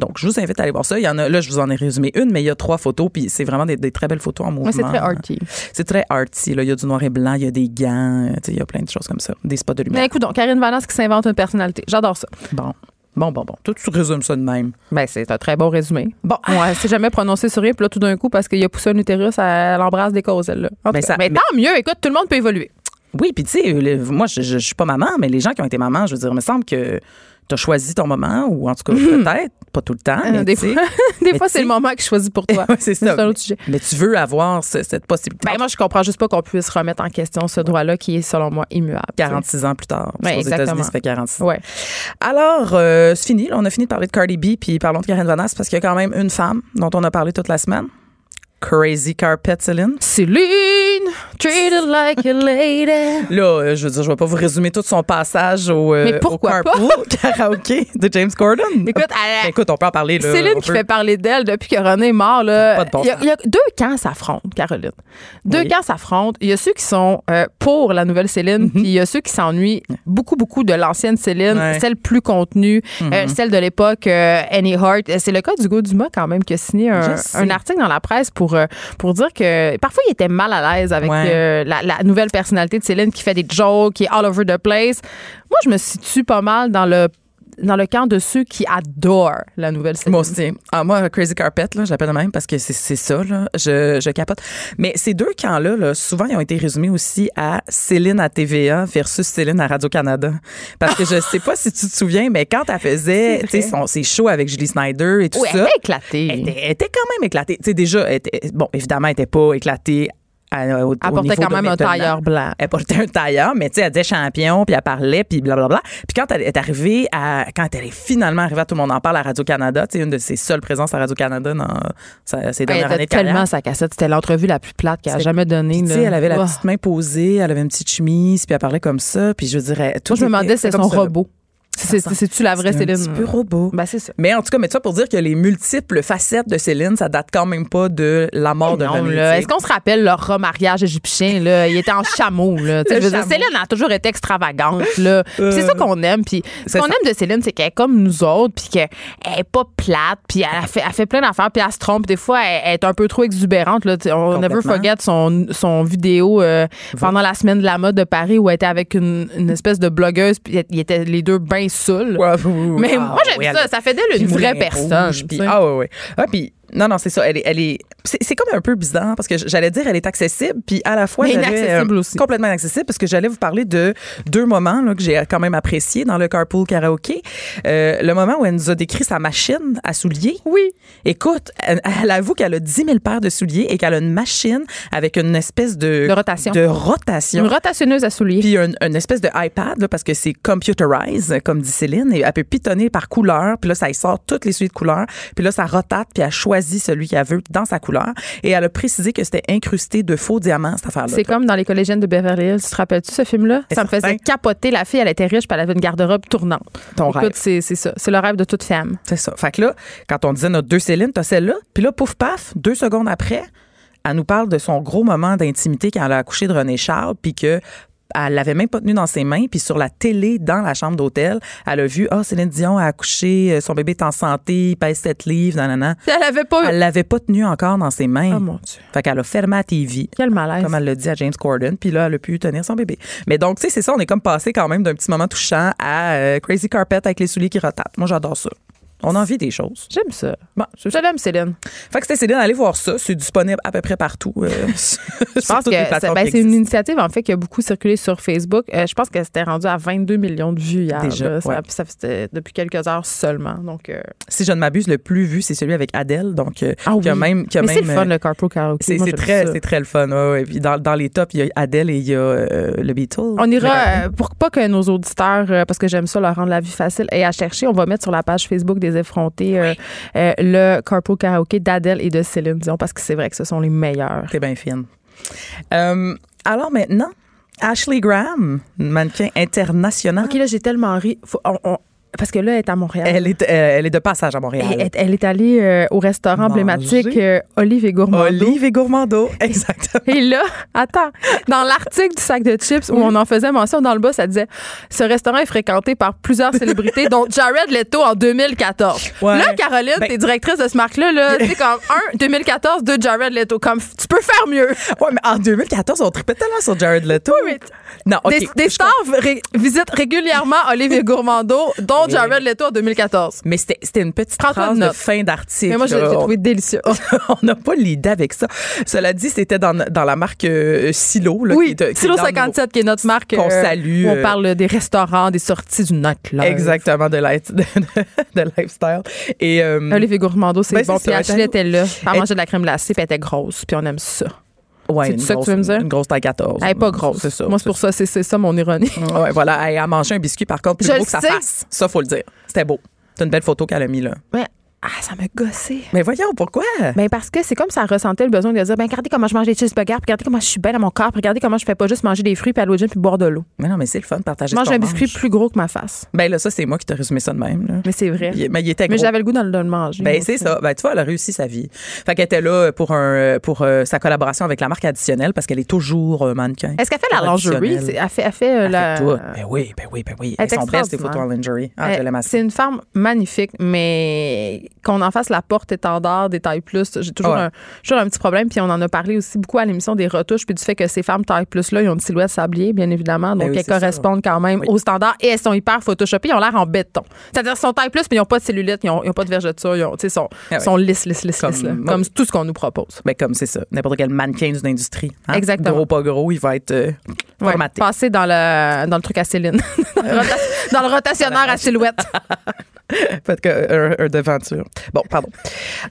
Donc, je vous invite à aller voir ça. Il y en a, là, je vous en ai résumé une, mais il y a trois photos, puis c'est vraiment des, des très belles photos en mouvement. Moi, c'est très arty. C'est très arty. Là. Il y a du noir et blanc, il y a des gants, il y a plein de choses comme ça. Des spots de lumière. Mais écoute, donc, Karine Valence qui s'invente une personnalité. J'adore ça. Bon. Bon, bon, bon. Toi, tu résumes ça de même. Ben, c'est un très bon résumé. Bon. Ouais, elle s'est jamais prononcée sur rien, puis là, tout d'un coup, parce qu'il a poussé un utérus, elle embrasse des causes, elle, là. En tout Ben, ça- mais, mais- tant mieux, écoute, tout le monde peut évoluer. Oui, puis tu sais, moi, je, je, je suis pas maman, mais les gens qui ont été mamans, je veux dire, il me semble que tu as choisi ton moment, ou en tout cas, peut-être, pas tout le temps. mais Euh, des tu sais, fois, des mais fois c'est le moment que je choisis pour toi. Ouais, c'est ça. un autre sujet. Mais tu veux avoir ce- cette possibilité. Ben, moi, je comprends juste pas qu'on puisse remettre en question ce droit-là qui est, selon moi, immuable. 46 ans plus tard. Ouais, aux. États-Unis, ça fait 46 ans. Ouais. Alors, euh, c'est fini. là. on a fini de parler de Cardi B, puis parlons de Karen Vanas, parce qu'il y a quand même une femme dont on a parlé toute la semaine. Crazy Carpet Céline? Céline, treated like a lady. Là, euh, je veux dire, je vais pas vous résumer tout son passage au, euh, Mais pourquoi au carpool karaoké de James Gordon. Écoute, elle- Ben, écoute, on peut en parler. Là, Céline qui peut- fait parler d'elle depuis que René est mort. Là, Pas de bon il, y a, sens. il y a deux camps s'affrontent, Caroline. Deux Oui. camps s'affrontent. Il y a ceux qui sont euh, pour la nouvelle Céline, puis il y a ceux qui s'ennuient beaucoup, beaucoup de l'ancienne Céline, Mhm. Ouais. Mhm. celle plus contenue, euh, celle de l'époque Annie Hart. C'est le cas d'Hugo Dumas quand même qui a signé un article dans la presse pour, euh, pour dire que parfois il était mal à l'aise avec Ouais. euh, la, la nouvelle personnalité de Céline qui fait des jokes, qui est all over the place. Moi, je me situe pas mal dans le dans le camp de ceux qui adorent la nouvelle Céline. Moi aussi. Ah, moi, Crazy Carpet, là, j'appelle de même parce que c'est ça, là. Je, je capote. Mais ces deux camps-là, là, souvent, ils ont été résumés aussi à Céline à TVA versus Céline à Radio-Canada. Parce que je sais pas si tu te souviens, mais quand elle faisait, son- ses shows avec Julie Snyder et tout Oui, elle ça. était éclatée. Elle était, elle était quand même éclatée. Tu sais, déjà, elle était- bon, évidemment, elle était pas éclatée à, au, Elle portait quand même un tailleur blanc. Elle portait un tailleur, mais tu sais, elle disait champion, puis elle parlait, puis blablabla. Puis quand elle est arrivée à, quand elle est finalement arrivée à Tout le monde en parle à Radio-Canada, tu sais, une de ses seules présences à Radio-Canada dans sa- ses Elle dernières années était de carrière. tellement sa cassette. C'était l'entrevue la plus plate qu'elle a jamais donnée. Tu sais, elle avait la petite main posée, elle avait une petite chemise, puis elle parlait comme ça, puis je dirais tout Moi, je me demandais si comme son robot. C'est- c'est- C'est-tu la vraie Céline? Un petit peu robot. Ben, c'est ça. Mais en tout cas, mais ça pour dire que les multiples facettes de Céline, ça date quand même pas de la mort de Non, René. Est-ce qu'on se rappelle leur remariage égyptien? Là? Il était en chameau. Là. Je veux dire. Céline a toujours été extravagante. Là. C'est Euh, ça qu'on aime. Puis ce qu'on ça. aime de Céline, c'est qu'elle est comme nous autres, puis qu'elle est pas plate, puis elle fait, elle fait plein d'affaires, puis elle se trompe. Des fois, elle, elle est un peu trop exubérante. Là. On never forget son, son vidéo euh, pendant la semaine de la mode de Paris où elle était avec une, une espèce de blogueuse, puis ils étaient les deux bien saouls. Ouais, oui, oui, oui. Mais Ah, moi, j'aime oui, ça. Ça fait d'elle une vraie personne. Rouge, ah ouais, ouais. Ah, puis non, non, c'est ça. Elle est, elle est, c'est, comme un peu bizarre parce que j'allais dire elle est accessible, puis à la fois j'allais, inaccessible euh, aussi. complètement inaccessible parce que j'allais vous parler de deux moments là, que j'ai quand même appréciés dans le carpool karaoké. Euh, le moment où elle nous a décrit sa machine à souliers. Oui. Écoute, elle, elle avoue qu'elle a 10 000 paires de souliers et qu'elle a une machine avec une espèce de De rotation. de rotation. Une rotationneuse à souliers. Puis un- une espèce de iPad, là, parce que c'est computerized, comme dit Céline, et elle peut pitonner par couleur, puis là, ça y sort toutes les suites de couleurs, puis là, ça rotate, puis elle choisit celui qu'elle veut dans sa couleur. Et elle a précisé que c'était incrusté de faux diamants, cette affaire-là. C'est comme dans les collégiennes de Beverly Hills. Tu te rappelles-tu ce film-là? C'est Ça me certain. faisait capoter. La fille, elle était riche, puis elle avait une garde-robe tournante. Ton Écoute, rêve. c'est c'est ça. C'est le rêve de toute femme. C'est ça. Fait que là, quand on disait notre deux Céline, t'as celle-là, puis là, pouf, paf, deux secondes après, elle nous parle de son gros moment d'intimité quand elle a accouché de René Charles, puis que elle l'avait même pas tenu dans ses mains, puis sur la télé dans la chambre d'hôtel, elle a vu ah Céline Dion a accouché, euh, son bébé est en santé, il pèse 7 livres, nanana. Puis Elle avait pas. Elle l'avait pas tenu encore dans ses mains. Oh mon Dieu. Fait qu'elle a fermé la TV. Quel malaise. Comme elle l'a dit à James Corden, puis là, elle a pu tenir son bébé. Mais donc, tu sais, c'est ça, on est comme passé quand même d'un petit moment touchant à euh, Crazy Carpet avec les souliers qui rotatent. Moi, j'adore ça. On a envie des choses. J'aime ça. Bon, Je l'aime, Céline. Fait que c'était Céline, allez voir ça. C'est disponible à peu près partout. euh, Je pense que c'est ben, c'est une initiative, en fait, qui a beaucoup circulé sur Facebook. Euh, je pense que c'était rendu à 22 millions de vues hier. Déjà, là. Ça, ouais. puis ça c'était depuis quelques heures seulement. Donc, euh, Si je ne m'abuse, le plus vu, c'est celui avec Adèle. Donc, euh, Ah qui a même. Qui a mais c'est le fun, euh, le carpool karaoke. C'est très, le fun. ouais, ouais. Puis dans, dans les tops, il y a Adèle et il y a euh, le Beatles. On ira, euh, pour pas que nos auditeurs, euh, parce que j'aime ça leur rendre la vie facile, et à chercher, on va mettre sur la page Facebook des effrontés euh, euh, le carpool karaoke d'Adèle et de Céline Dion, parce que c'est vrai que ce sont les meilleurs. T'es bien fine. Euh, alors maintenant, Ashley Graham, mannequin international. OK, là, j'ai tellement ri. Faut- on- on- parce que là, elle est à Montréal. Elle est, euh, elle est de passage à Montréal. Elle, est allée euh, au restaurant Manger. emblématique euh, Olive et Gourmando. Olive et Gourmando, exactement. Et là, attends, dans l'article du sac de chips où on en faisait mention dans le bas, ça disait ce restaurant est fréquenté par plusieurs célébrités, dont Jared Leto en 2014. Ouais. Là, Caroline, Ben- t'es directrice de ce marque-là, là, tu sais, comme un 2014, deux Jared Leto. Comme tu peux faire mieux. Ouais, mais en 2014, on tripait tellement sur Jared Leto. mais non, des, stars ré- visitent régulièrement Olive et Gourmando, dont Selon Jared Leto en 2014. Mais c'était c'était une petite Prends-toi phrase de note. fin d'article. Mais moi, je l'ai trouvé délicieux. on n'a pas l'idée avec ça. Cela dit, c'était dans, dans la marque euh, Silo. Là, Oui, qui est- qui est Silo dans nos- 57, qui est notre marque. qu'on euh, salue, où on euh, parle des restaurants, des sorties du nightlife. Exactement, de, light- de, de lifestyle. Et, euh, Olivier Gourmando, c'est Ben, bon. Puis Ashley était là. Elle- mangeait de la crème glacée, puis elle était grosse. Puis on aime ça. Ouais, c'est ça que tu veux me dire? Une grosse taille 14. Elle est pas grosse. C'est ça. Moi, c'est pour ça, c'est c'est ça mon ironie. Ouais, voilà. Elle a mangé un biscuit, par contre, plus Je le que sa face. Ça, faut le dire. C'était beau. C'est une belle photo qu'elle a mis, là. Mais ah, ça m'a gossé. Mais voyons, pourquoi? Ben parce que c'est comme ça ressentait le besoin de dire ben regardez comment je mange des cheeseburgers, puis regardez comment je suis bien dans mon corps, puis regardez comment je fais pas juste manger des fruits, puis aller au gym, puis boire de l'eau. Mais non, mais c'est le fun de partager Je mange un biscuit mange. plus gros que ma face. Ben là, ça, c'est moi qui t'ai résumé ça de même. Là. Mais c'est vrai. Il- mais il était Mais gros. j'avais le goût de le, manger. Ben c'est ça. Ben tu vois, elle a réussi sa vie. Fait qu'elle était là pour un pour euh, sa collaboration avec la marque additionnelle parce qu'elle est toujours euh, mannequin. Est-ce qu'elle fait la lingerie? Elle fait, elle fait, euh, Elle la. fait tout. Ben oui, ben oui, ben oui. Elle Elles est sont belles ces photos en lingerie. Ah, c'est une femme magnifique, mais qu'on en fasse la porte étendard des tailles plus, j'ai toujours, Ouais. un, toujours un petit problème. Puis on en a parlé aussi beaucoup à l'émission des retouches, puis du fait que ces femmes taille plus là, ils ont une silhouette sablier, bien évidemment, donc Ben oui, elles ça. correspondent quand même Oui. aux standards et elles sont hyper photoshopées, ils ont l'air en béton. C'est-à-dire qu'ils sont taille plus, mais ils n'ont pas de cellulite, ils n'ont pas de vergeture, ils ont, sont, Ah sont lisses, lisses, lisses, Comme- lisses, là. comme tout ce qu'on nous propose. Ben comme c'est ça. N'importe quel mannequin d'une industrie. hein? Exactement. Gros pas gros, il va être euh, Ouais, formaté. passer dans le, dans le truc à Céline. dans le rotationnaire à silhouette. Fait que, euh, un, un devanture. Bon, pardon.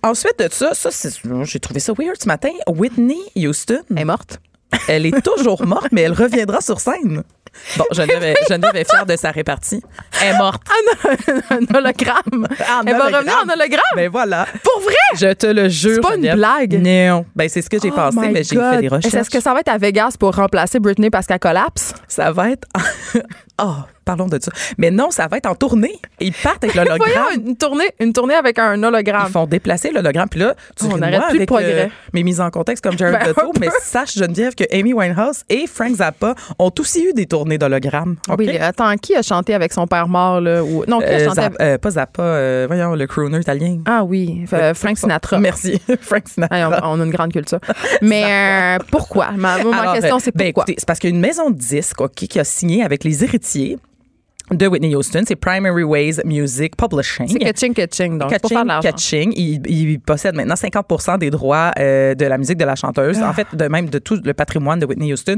Ensuite de ça, ça c'est- j'ai trouvé ça weird ce matin. Whitney Houston, Elle est morte. elle est toujours morte, mais elle reviendra sur scène. Bon, Geneviève est, Geneviève est fière de sa répartie. Elle est morte. un hologramme. En Elle va revenir en hologramme. Mais voilà. Pour vrai? Je te le jure. C'est pas une blague. Non. Ben, c'est ce que j'ai Oh pensé, mais j'ai fait des recherches. Est-ce que ça va être à Vegas pour remplacer Britney parce qu'elle collapse? Ça va être. Oh, parlons de ça. Mais non, ça va être en tournée. Ils partent avec l'hologramme. Voyons, une tournée, une tournée avec un hologramme. Ils font déplacer l'hologramme. Puis là, tu on n'arrête plus le progrès. euh, mes mises en contexte comme Jared Ben, Leto, mais sache, Geneviève, que Amy Winehouse et Frank Zappa ont aussi eu des tournées d'hologrammes. Oui, attends, qui a chanté avec son père mort, là? Ou... Non, qui a Euh, chanté Zapp- avec... euh, pas Zappa, euh, voyons, le crooner italien. Ah oui, euh, Frank Sinatra. Merci, Frank Sinatra. Hey, on, on a une grande culture. Mais pourquoi? Ma, moi, ma Alors, question, c'est ben, pourquoi? c'est parce qu'il y a une maison de disques OK, qui a signé avec les héritiers de Whitney Houston. C'est Primary Ways Music Publishing. c'est Ketching Ketching, donc l'argent. Catching, il, il possède maintenant 50% des droits euh, de la musique de la chanteuse, Ah. en fait, de même de tout le patrimoine de Whitney Houston.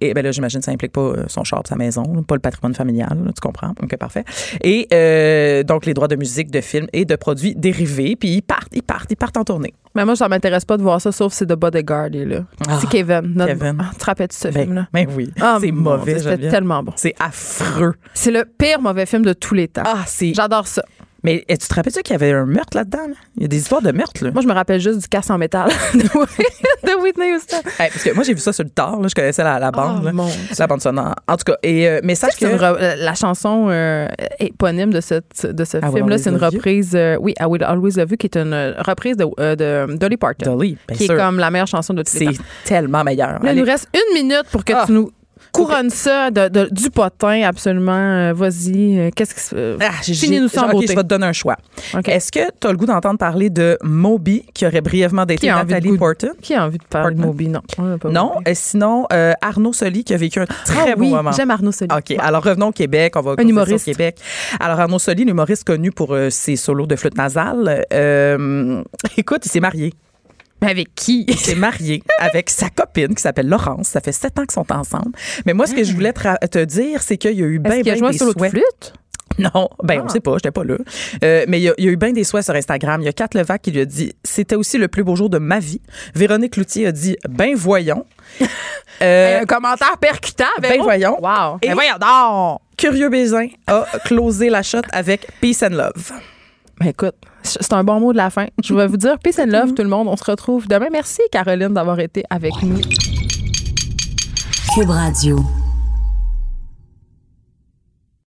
Et ben là, j'imagine que ça implique pas euh, son char, sa maison, pas le patrimoine familial, là, tu comprends? Ok, parfait. Et euh, donc les droits de musique, de films et de produits dérivés. Puis ils partent, ils partent, ils partent en tournée. Mais moi, ça m'intéresse pas de voir ça, sauf c'est The Bodyguard, là. Ah, c'est Kevin. notre- Kevin. Ah, tu rappelles ce Ben, film-là? ben oui, Ah, c'est mauvais. C'était tellement bon. C'est affreux. C'est le pire mauvais film de tous les temps. Ah, c'est. J'adore ça. Mais tu te rappelles-tu qu'il y avait un meurtre là-dedans? là? Il y a des histoires de meurtre, là. Moi, je me rappelle juste du casse en métal de Whitney Houston. Hey, parce que moi, j'ai vu ça sur le tard, là. Je connaissais la, la bande, Oh, mon La bande sonore. En tout cas, et, euh, mais sache C'est que. re- la chanson euh, éponyme de, cette, de ce film-là, c'est une reprise, euh, oui, I Will Always Love You, qui est une reprise de, de Dolly Parton, Dolly, bien qui sûr. est comme la meilleure chanson de tous les C'est temps. tellement meilleur. Là, il nous reste une minute pour que Ah. tu nous couronnes ça de, de- du potin, absolument. Euh, Vas-y, euh, qu'est-ce que c'est? euh, Ah, Finis-nous j'ai- ça en OK, beauté. je vais te donner un choix. Est-ce que tu as le goût d'entendre parler de Moby, qui aurait brièvement Qui de Nathalie Porton? Qui a envie de parler de. Moby? Non. Pas Non. Et sinon, euh, Arnaud Soli, qui a vécu un très Ah beau oui, moment. j'aime Arnaud Soli. OK. Alors, revenons au Québec. On va continuer humoriste. le Québec. Alors, Arnaud Soli, l'humoriste connu pour euh, ses solos de flûte nasale, euh, écoute, il s'est marié. Avec qui? Il s'est marié avec sa copine qui s'appelle Laurence. Ça fait sept ans qu'ils sont ensemble. Mais moi, ce que je voulais te, dire, c'est qu'il y a eu bien, un des souhaits. flûte? Non, ben Ah. on sait pas, j'étais pas là. Euh, mais il y, a- il y a eu bien des souhaits sur Instagram. Il y a Kat Levac qui lui a dit c'était aussi le plus beau jour de ma vie. Véronique Loutier a dit ben voyons. Euh, un commentaire percutant. ben voyons. Wow. Et Ben voyons donc. Curieux Bézin a closé la shot avec Peace and Love. Ben écoute, c'est un bon mot de la fin. Je vais vous dire peace and love tout le monde. On se retrouve demain. Merci Caroline d'avoir été avec nous. Cube Radio.